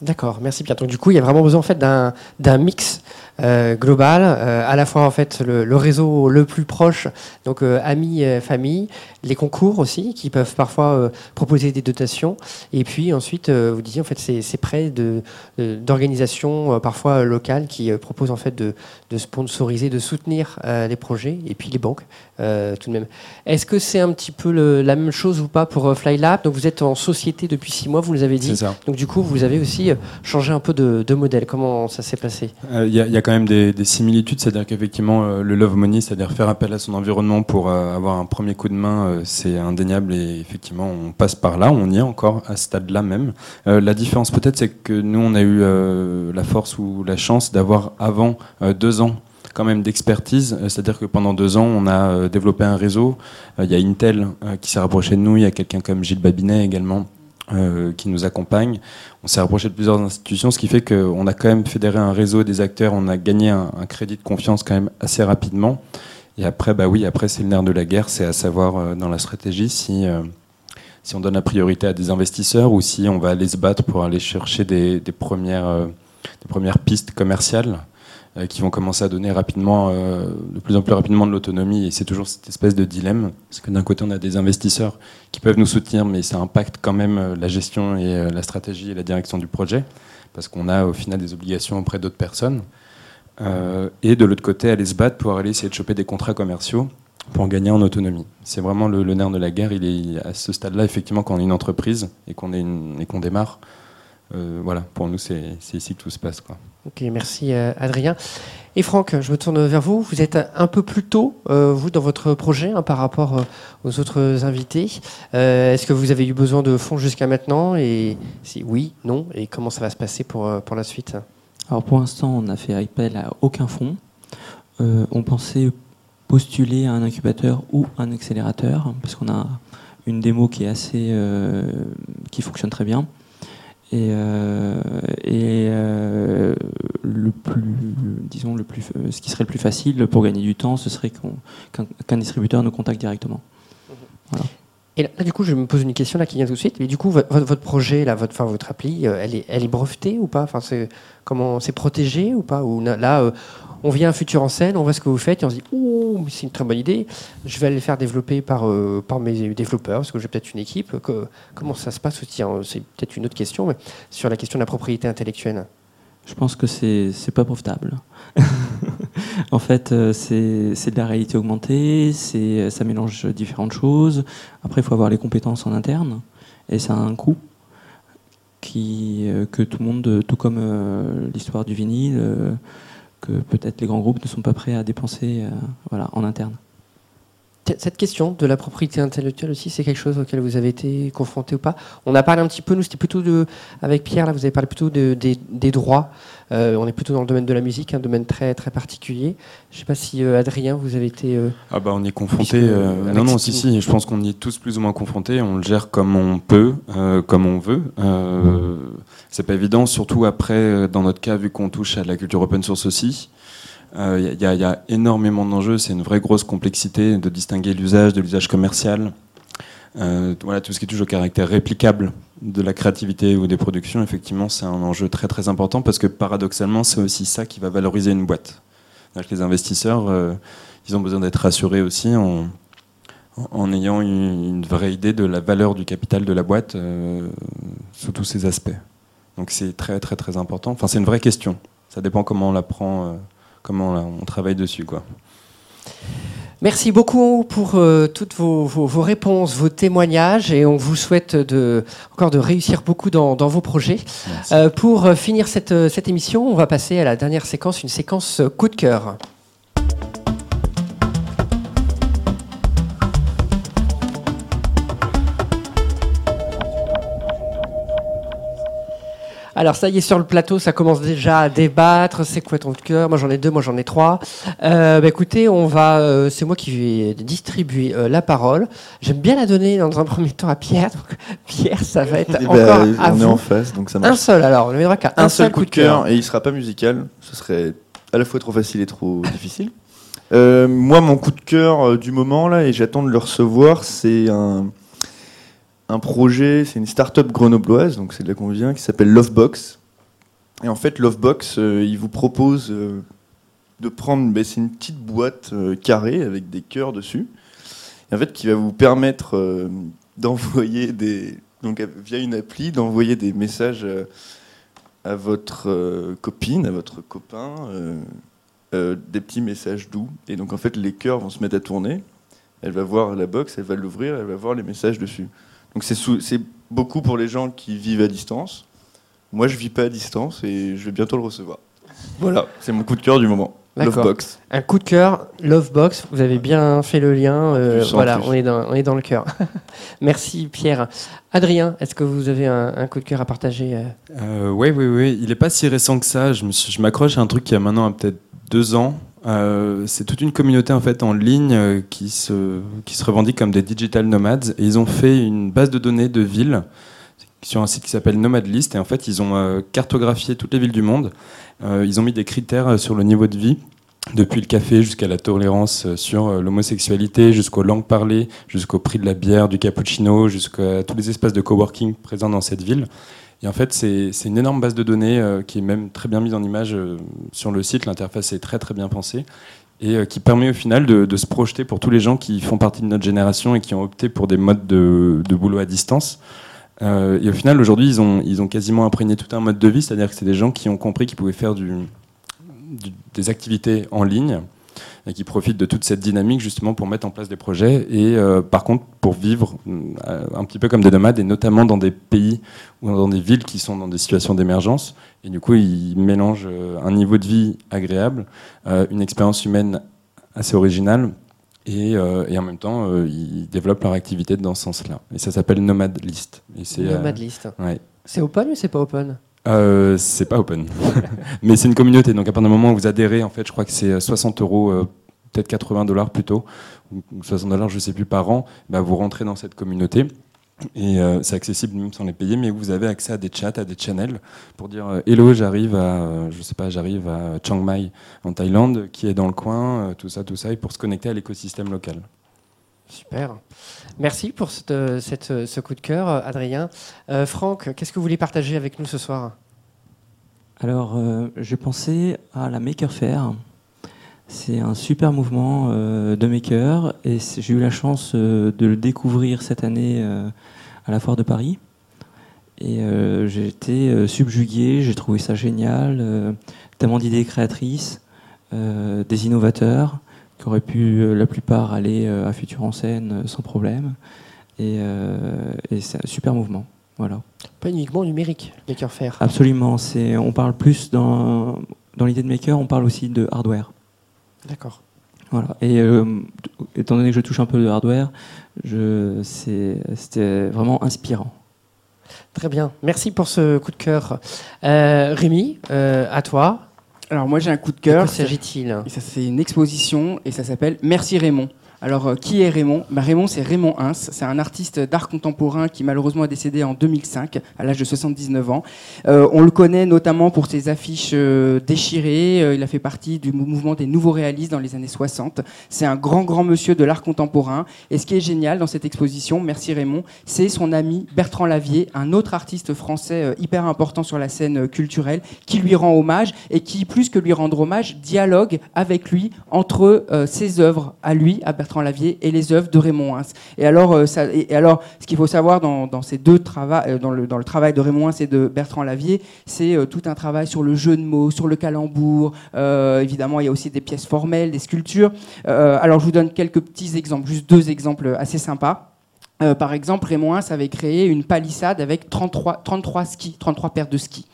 D'accord, merci Pierre. Donc du coup, il y a vraiment besoin en fait d'un mix euh, global, euh, à la fois en fait le, le réseau le plus proche, donc euh, amis, famille, les concours aussi qui peuvent parfois euh, proposer des dotations, et puis ensuite vous disiez en fait ces, ces prêts de d'organisations parfois locales qui proposent en fait de, de sponsoriser, de soutenir les projets, et puis les banques euh, tout de même. Est-ce que c'est un petit peu le- la même chose ou pas pour euh, Flylab Donc vous êtes en société depuis six mois, vous nous avez dit. C'est ça. Donc du coup, vous avez aussi euh, changé un peu de, de modèle. Comment ça s'est passé? Euh, Il y, a- il y a quand même des, des similitudes, c'est-à-dire qu'effectivement, euh, le love money, c'est-à-dire faire appel à son environnement pour avoir un premier coup de main, c'est indéniable et effectivement, on passe par là, on y est encore à ce stade-là même. La différence peut-être, c'est que nous, on a eu la force ou la chance d'avoir avant deux ans quand même d'expertise, Euh, c'est-à-dire que pendant deux ans, on a euh, développé un réseau. Euh, Il y a Intel qui s'est rapproché de nous, il y a quelqu'un comme Gilles Babinet également qui nous accompagne. On s'est rapproché de plusieurs institutions, ce qui fait qu'on a quand même fédéré un réseau des acteurs, on a gagné un, crédit de confiance quand même assez rapidement. Et après, bah oui, après c'est le nerf de la guerre, c'est à savoir dans la stratégie si, si on donne la priorité à des investisseurs ou si on va aller se battre pour aller chercher des, premières, des premières pistes commerciales qui vont commencer à donner rapidement, euh, de plus en plus rapidement de l'autonomie. Et c'est toujours cette espèce de dilemme, parce que d'un côté on a des investisseurs qui peuvent nous soutenir, mais ça impacte quand même euh, la gestion et euh, la stratégie et la direction du projet, parce qu'on a au final des obligations auprès d'autres personnes. Euh, et de l'autre côté, aller se battre pour aller essayer de choper des contrats commerciaux pour en gagner en autonomie. C'est vraiment le, nerf de la guerre. Il est à ce stade-là, effectivement, quand on est une entreprise et qu'on qu'on démarre. euh, voilà, pour nous, c'est ici que tout se passe. Quoi. Ok, merci euh, Adrien. Et Franck, je me tourne vers vous. Vous êtes un peu plus tôt, euh, vous, dans votre projet hein, par rapport euh, aux autres invités. Est-ce que vous avez eu besoin de fonds jusqu'à maintenant Et si oui, non Et comment ça va se passer pour, pour la suite? Alors pour l'instant, on n'a fait appel à aucun fonds. On pensait postuler à un incubateur ou un accélérateur parce qu'on a une démo qui est assez, qui fonctionne très bien. Et, euh, et euh, le plus, disons le plus, euh, ce qui serait le plus facile pour gagner du temps, ce serait qu'on- qu'un qu'un distributeur nous contacte directement. Et là, là, du coup, je me pose une question là qui vient tout de suite. Mais du coup, votre, votre projet, là, votre, enfin, votre appli, euh, elle est, elle est brevetée ou pas? Enfin, c'est comment, c'est protégé ou pas? Ou là, euh, on vient un futur en scène, on voit ce que vous faites et on se dit, ouh, mais c'est une très bonne idée. Je vais aller le faire développer par euh, par mes développeurs parce que j'ai peut-être une équipe. Que- comment ça se passe aussi? Hein C'est peut-être une autre question, mais sur la question de la propriété intellectuelle. Je pense que c'est c'est pas profitable. en fait, euh, c'est de la réalité augmentée, c'est ça mélange différentes choses. Après, il faut avoir les compétences en interne et ça a un coût euh, que tout le monde, tout comme euh, l'histoire du vinyle, euh, que peut-être les grands groupes ne sont pas prêts à dépenser euh, en interne. Cette question de la propriété intellectuelle aussi, c'est quelque chose auquel vous avez été confronté ou pas? On a parlé un petit peu, nous, c'était plutôt de, avec Pierre, là, vous avez parlé plutôt de, des, des droits. Euh, on est plutôt dans le domaine de la musique, un domaine très, très particulier. Je ne sais pas si, euh, Adrien, vous avez été. euh, Ah bah on est confronté. Non non si si. Je pense qu'on y est tous plus ou moins confrontés. On le gère comme on peut, comme on veut. C'est pas évident, surtout après dans notre cas vu qu'on touche à la culture open source aussi. Il y, a- y a énormément d'enjeux. C'est une vraie grosse complexité de distinguer l'usage de l'usage commercial. Euh, voilà tout ce qui touche au caractère réplicable de la créativité ou des productions. Effectivement, c'est un enjeu très très important parce que paradoxalement, c'est aussi ça qui va valoriser une boîte. Les investisseurs, euh, ils ont besoin d'être rassurés aussi en, ayant une, vraie idée de la valeur du capital de la boîte euh, sous tous ces aspects. Donc c'est très très très important. Enfin, c'est une vraie question. Ça dépend comment on la prend, euh, comment on, on travaille dessus, quoi. Merci beaucoup pour euh, toutes vos, vos- vos réponses, vos témoignages, et on vous souhaite de, encore de réussir beaucoup dans, dans vos projets. Euh, pour euh, finir cette, cette émission, on va passer à la dernière séquence, une séquence coup de cœur. Alors ça y est sur le plateau, ça commence déjà à débattre. C'est quoi ton coup cœur? Moi j'en ai deux, moi j'en ai trois. Euh, bah, écoutez, on va, euh, c'est moi qui vais distribuer euh, la parole. J'aime bien la donner dans un premier temps à Pierre. Donc, Pierre, ça va être Eh ben, encore à on est vous. en face, donc ça marche. Un seul alors. On ne verra qu'à un, seul coup de cœur et il sera pas musical. Ce serait à la fois trop facile et trop difficile. Euh, moi, mon coup de cœur du moment là, et j'attends de le recevoir, c'est un un projet, c'est une start-up grenobloise, donc c'est de là qu'on vient, qui s'appelle Lovebox. Et en fait, Lovebox, euh, il vous propose euh, de prendre, ben, c'est une petite boîte euh, carrée avec des cœurs dessus, en fait, qui va vous permettre d'envoyer des, donc via une appli, d'envoyer des messages à votre copine, à votre copain, des petits messages doux. Et donc en fait, les cœurs vont se mettre à tourner. Elle va voir la box, elle va l'ouvrir, elle va voir les messages dessus. Donc c'est beaucoup pour les gens qui vivent à distance. Moi, je vis pas à distance et je vais bientôt le recevoir. Voilà, c'est mon coup de cœur du moment. D'accord. Lovebox. Un coup de cœur, Lovebox, vous avez bien fait le lien. euh, voilà, on est, dans, on est dans le cœur. Merci Pierre. Adrien, est-ce que vous avez un, un coup de cœur à partager oui, oui, oui. Il n'est pas si récent que ça. Je me suis- je m'accroche à un truc qui a maintenant peut-être deux ans. Euh, c'est toute une communauté en fait en ligne euh, qui se revendique comme des digital nomades ils ont fait une base de données de villes sur un site qui s'appelle Nomadlist et en fait ils ont euh, cartographié toutes les villes du monde. Ils ont mis des critères sur le niveau de vie depuis le café jusqu'à la tolérance sur l'homosexualité, jusqu'aux langues parlées, jusqu'au prix de la bière, du cappuccino, jusqu'à tous les espaces de coworking présents dans cette ville. Et en fait, c'est une énorme base de données euh, qui est même très bien mise en image euh, sur le site. L'interface est très très bien pensée et euh, qui permet au final de, se projeter pour tous les gens qui font partie de notre génération et qui ont opté pour des modes de, boulot à distance. Et au final, aujourd'hui, ils ont, quasiment imprégné tout un mode de vie, c'est-à-dire que c'est des gens qui ont compris qu'ils pouvaient faire des activités en ligne et qui profitent de toute cette dynamique justement pour mettre en place des projets et euh, par contre pour vivre euh, un petit peu comme des nomades et notamment dans des pays ou dans des villes qui sont dans des situations d'émergence et du coup ils mélangent euh, un niveau de vie agréable, euh, une expérience humaine assez originale et, euh, et en même temps euh, ils développent leur activité dans ce sens-là et ça s'appelle Nomad List. Et c'est, euh, Nomadlist. ouais. C'est open ou c'est pas open? Euh, c'est pas open, mais c'est une communauté. Donc à partir du moment où vous adhérez, en fait, je crois que c'est 60 euros, euh, peut-être 80 dollars plutôt, ou 60 dollars, je sais plus par an. Bah, vous rentrez dans cette communauté et euh, c'est accessible même sans les payer, mais vous avez accès à des chats, à des channels pour dire euh, hello, j'arrive à, euh, je sais pas, j'arrive à Chiang Mai en Thaïlande, qui est dans le coin, euh, tout ça, tout ça, et pour se connecter à l'écosystème local. Super. Merci pour euh, euh, ce coup de cœur, euh, Adrien. Franck, qu'est-ce que vous voulez partager avec nous ce soir? Alors, j'ai pensé à la Maker Faire. C'est un super mouvement de maker et j'ai eu la chance de le découvrir cette année à la Foire de Paris. Et j'ai été subjugué, j'ai trouvé ça génial, tellement d'idées créatrices, des innovateurs qui auraient pu euh, la plupart aller euh, à Futur en scène euh, sans problème. Et, et c'est un super mouvement. Voilà. Pas uniquement numérique, Maker Faire. Absolument. C'est, on parle plus dans, dans l'idée de maker, on parle aussi de hardware. D'accord. Voilà. Et euh, étant donné que je touche un peu de hardware, je, c'est, c'était vraiment inspirant. Très bien. Merci pour ce coup de cœur. Euh, Rémi, euh, à toi. Alors moi j'ai un coup de De cœur. quoi s'agit-il? C'est une exposition et ça s'appelle Merci Raymond. Alors, euh, qui est Raymond Bah, Raymond, c'est Raymond Hins. C'est un artiste d'art contemporain qui malheureusement est décédé en 2005, à l'âge de 79 ans. Euh, on le connaît notamment pour ses affiches euh, déchirées. Il a fait partie du mou- mouvement des nouveaux réalistes dans les années 60. C'est un grand, grand monsieur de l'art contemporain. Et ce qui est génial dans cette exposition, merci Raymond, c'est son ami Bertrand Lavier, un autre artiste français hyper important sur la scène culturelle, qui lui rend hommage et qui, plus que lui rendre hommage, dialogue avec lui entre ses œuvres à lui, à Bertrand Lavier, et les œuvres de Raymond alors, euh, et, alors ce qu'il faut savoir dans, ces deux travaux, euh, dans, le, travail de Raymond Hins et de Bertrand Lavier, c'est euh, tout un travail sur le jeu de mots, sur le calembour. Évidemment, il y a aussi des pièces formelles, des sculptures. Alors, je vous donne quelques petits exemples, juste deux exemples assez sympas. Par exemple, Raymond Hins avait créé une palissade avec 33, 33 skis, 33 paires de skis.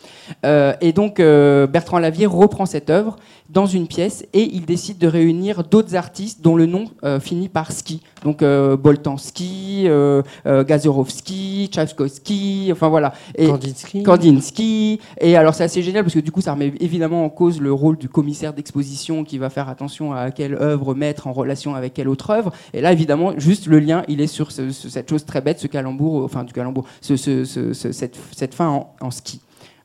Et donc, Bertrand Lavier reprend cette œuvre dans une pièce et il décide de réunir d'autres artistes dont le nom euh, finit par ski. Donc, euh, Boltanski, euh, euh, Gazerovski, Tchaïkovski, enfin voilà. Et Kandinsky. Kandinsky. Et alors, c'est assez génial parce que du coup, ça remet évidemment en cause le rôle du commissaire d'exposition qui va faire attention à quelle œuvre mettre en relation avec quelle autre œuvre. Et là, évidemment, juste le lien, il est sur ce- ce- cette chose très bête, ce calembour, euh, enfin du calembour, ce- ce- ce- ce- cette, cette fin en, en ski.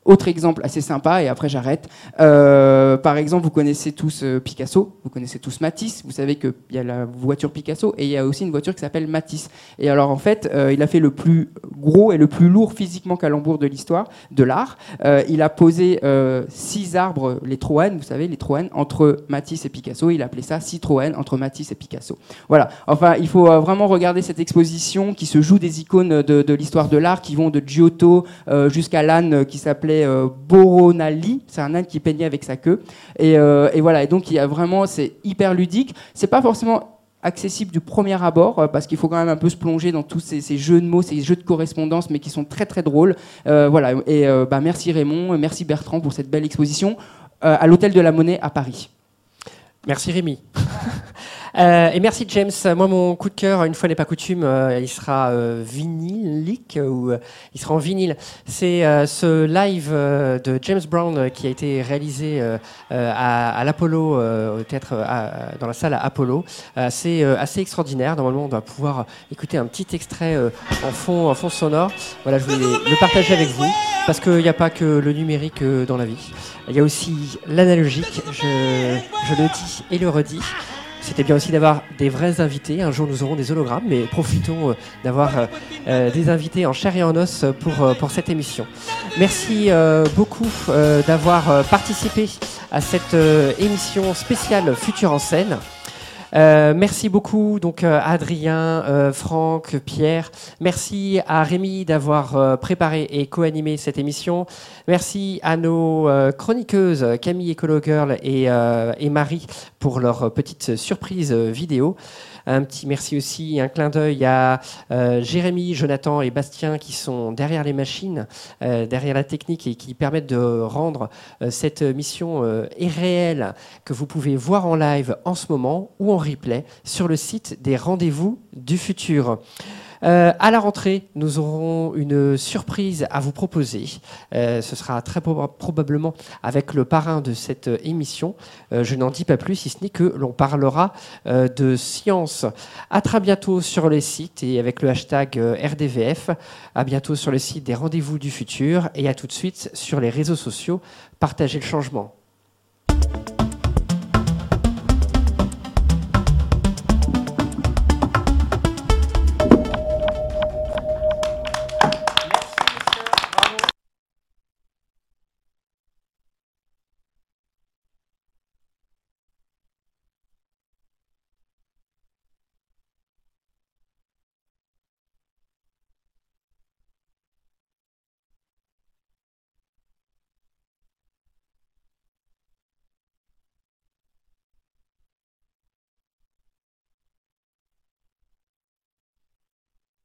Autre exemple assez sympa, et après j'arrête. Euh, par exemple, vous connaissez tous euh, Picasso, vous connaissez tous Matisse. Vous savez qu'il y a la voiture Picasso et il y a aussi une voiture qui s'appelle Matisse. Et alors en fait, euh, il a fait le plus gros et le plus lourd physiquement calembour de l'histoire de l'art. il a posé six arbres, les Troènes, vous savez, les Troènes, entre Matisse et Picasso. Il a appelé ça Citroën entre Matisse et Picasso. Voilà. Enfin, il faut vraiment regarder cette exposition qui se joue des icônes de, de l'histoire de l'art qui vont de Giotto jusqu'à l'âne qui s'appelait euh, Boronali. C'est un âne qui peignait avec sa queue. Euh, et, voilà. Et donc, il y a vraiment, c'est hyper ludique. C'est pas forcément accessible du premier abord euh, parce qu'il faut quand même un peu se plonger dans tous ces, jeux de mots, ces jeux de correspondance, mais qui sont très très drôles. voilà. Et bah, merci Raymond, merci Bertrand pour cette belle exposition à l'hôtel de la Monnaie à Paris. Merci Rémi. Euh, et merci James. Moi, mon coup de cœur, une fois n'est pas coutume, euh, il sera euh, vinilique ou il sera en vinyle. C'est ce live de James Brown qui a été réalisé à, l'Apollo, au théâtre, dans la salle à Apollo. C'est assez extraordinaire. Normalement, on va pouvoir écouter un petit extrait en fond, en fond sonore. Voilà, je voulais le partager avec vous parce qu'il n'y a pas que le numérique dans la vie. Il y a aussi l'analogique. Je, je le dis et le redis. C'était bien aussi d'avoir des vrais invités. Un jour, nous aurons des hologrammes, mais profitons euh, d'avoir euh, euh, des invités en chair et en os pour, pour cette émission. Merci beaucoup d'avoir participé à cette émission spéciale Futur en scène. Euh, merci beaucoup donc euh, Adrien, euh, Franck, Pierre. Merci à Rémi d'avoir préparé et co-animé cette émission. Merci à nos chroniqueuses Camille Ecolo Girl et, et Marie pour leur petite surprise vidéo. Un petit merci aussi, un clin d'œil à euh, Jérémy, Jonathan et Bastien qui sont derrière les machines, euh, derrière la technique et qui permettent de rendre euh, cette mission réelle que vous pouvez voir en live en ce moment ou en replay sur le site des rendez-vous du futur. Euh, à la rentrée, nous aurons une surprise à vous proposer. Euh, ce sera très probablement avec le parrain de cette émission. Euh, je n'en dis pas plus, si ce n'est que l'on parlera de science. À très bientôt sur les sites et avec le hashtag RDVF. À bientôt sur le site des Rendez-vous du futur et à tout de suite sur les réseaux sociaux. Partagez le changement.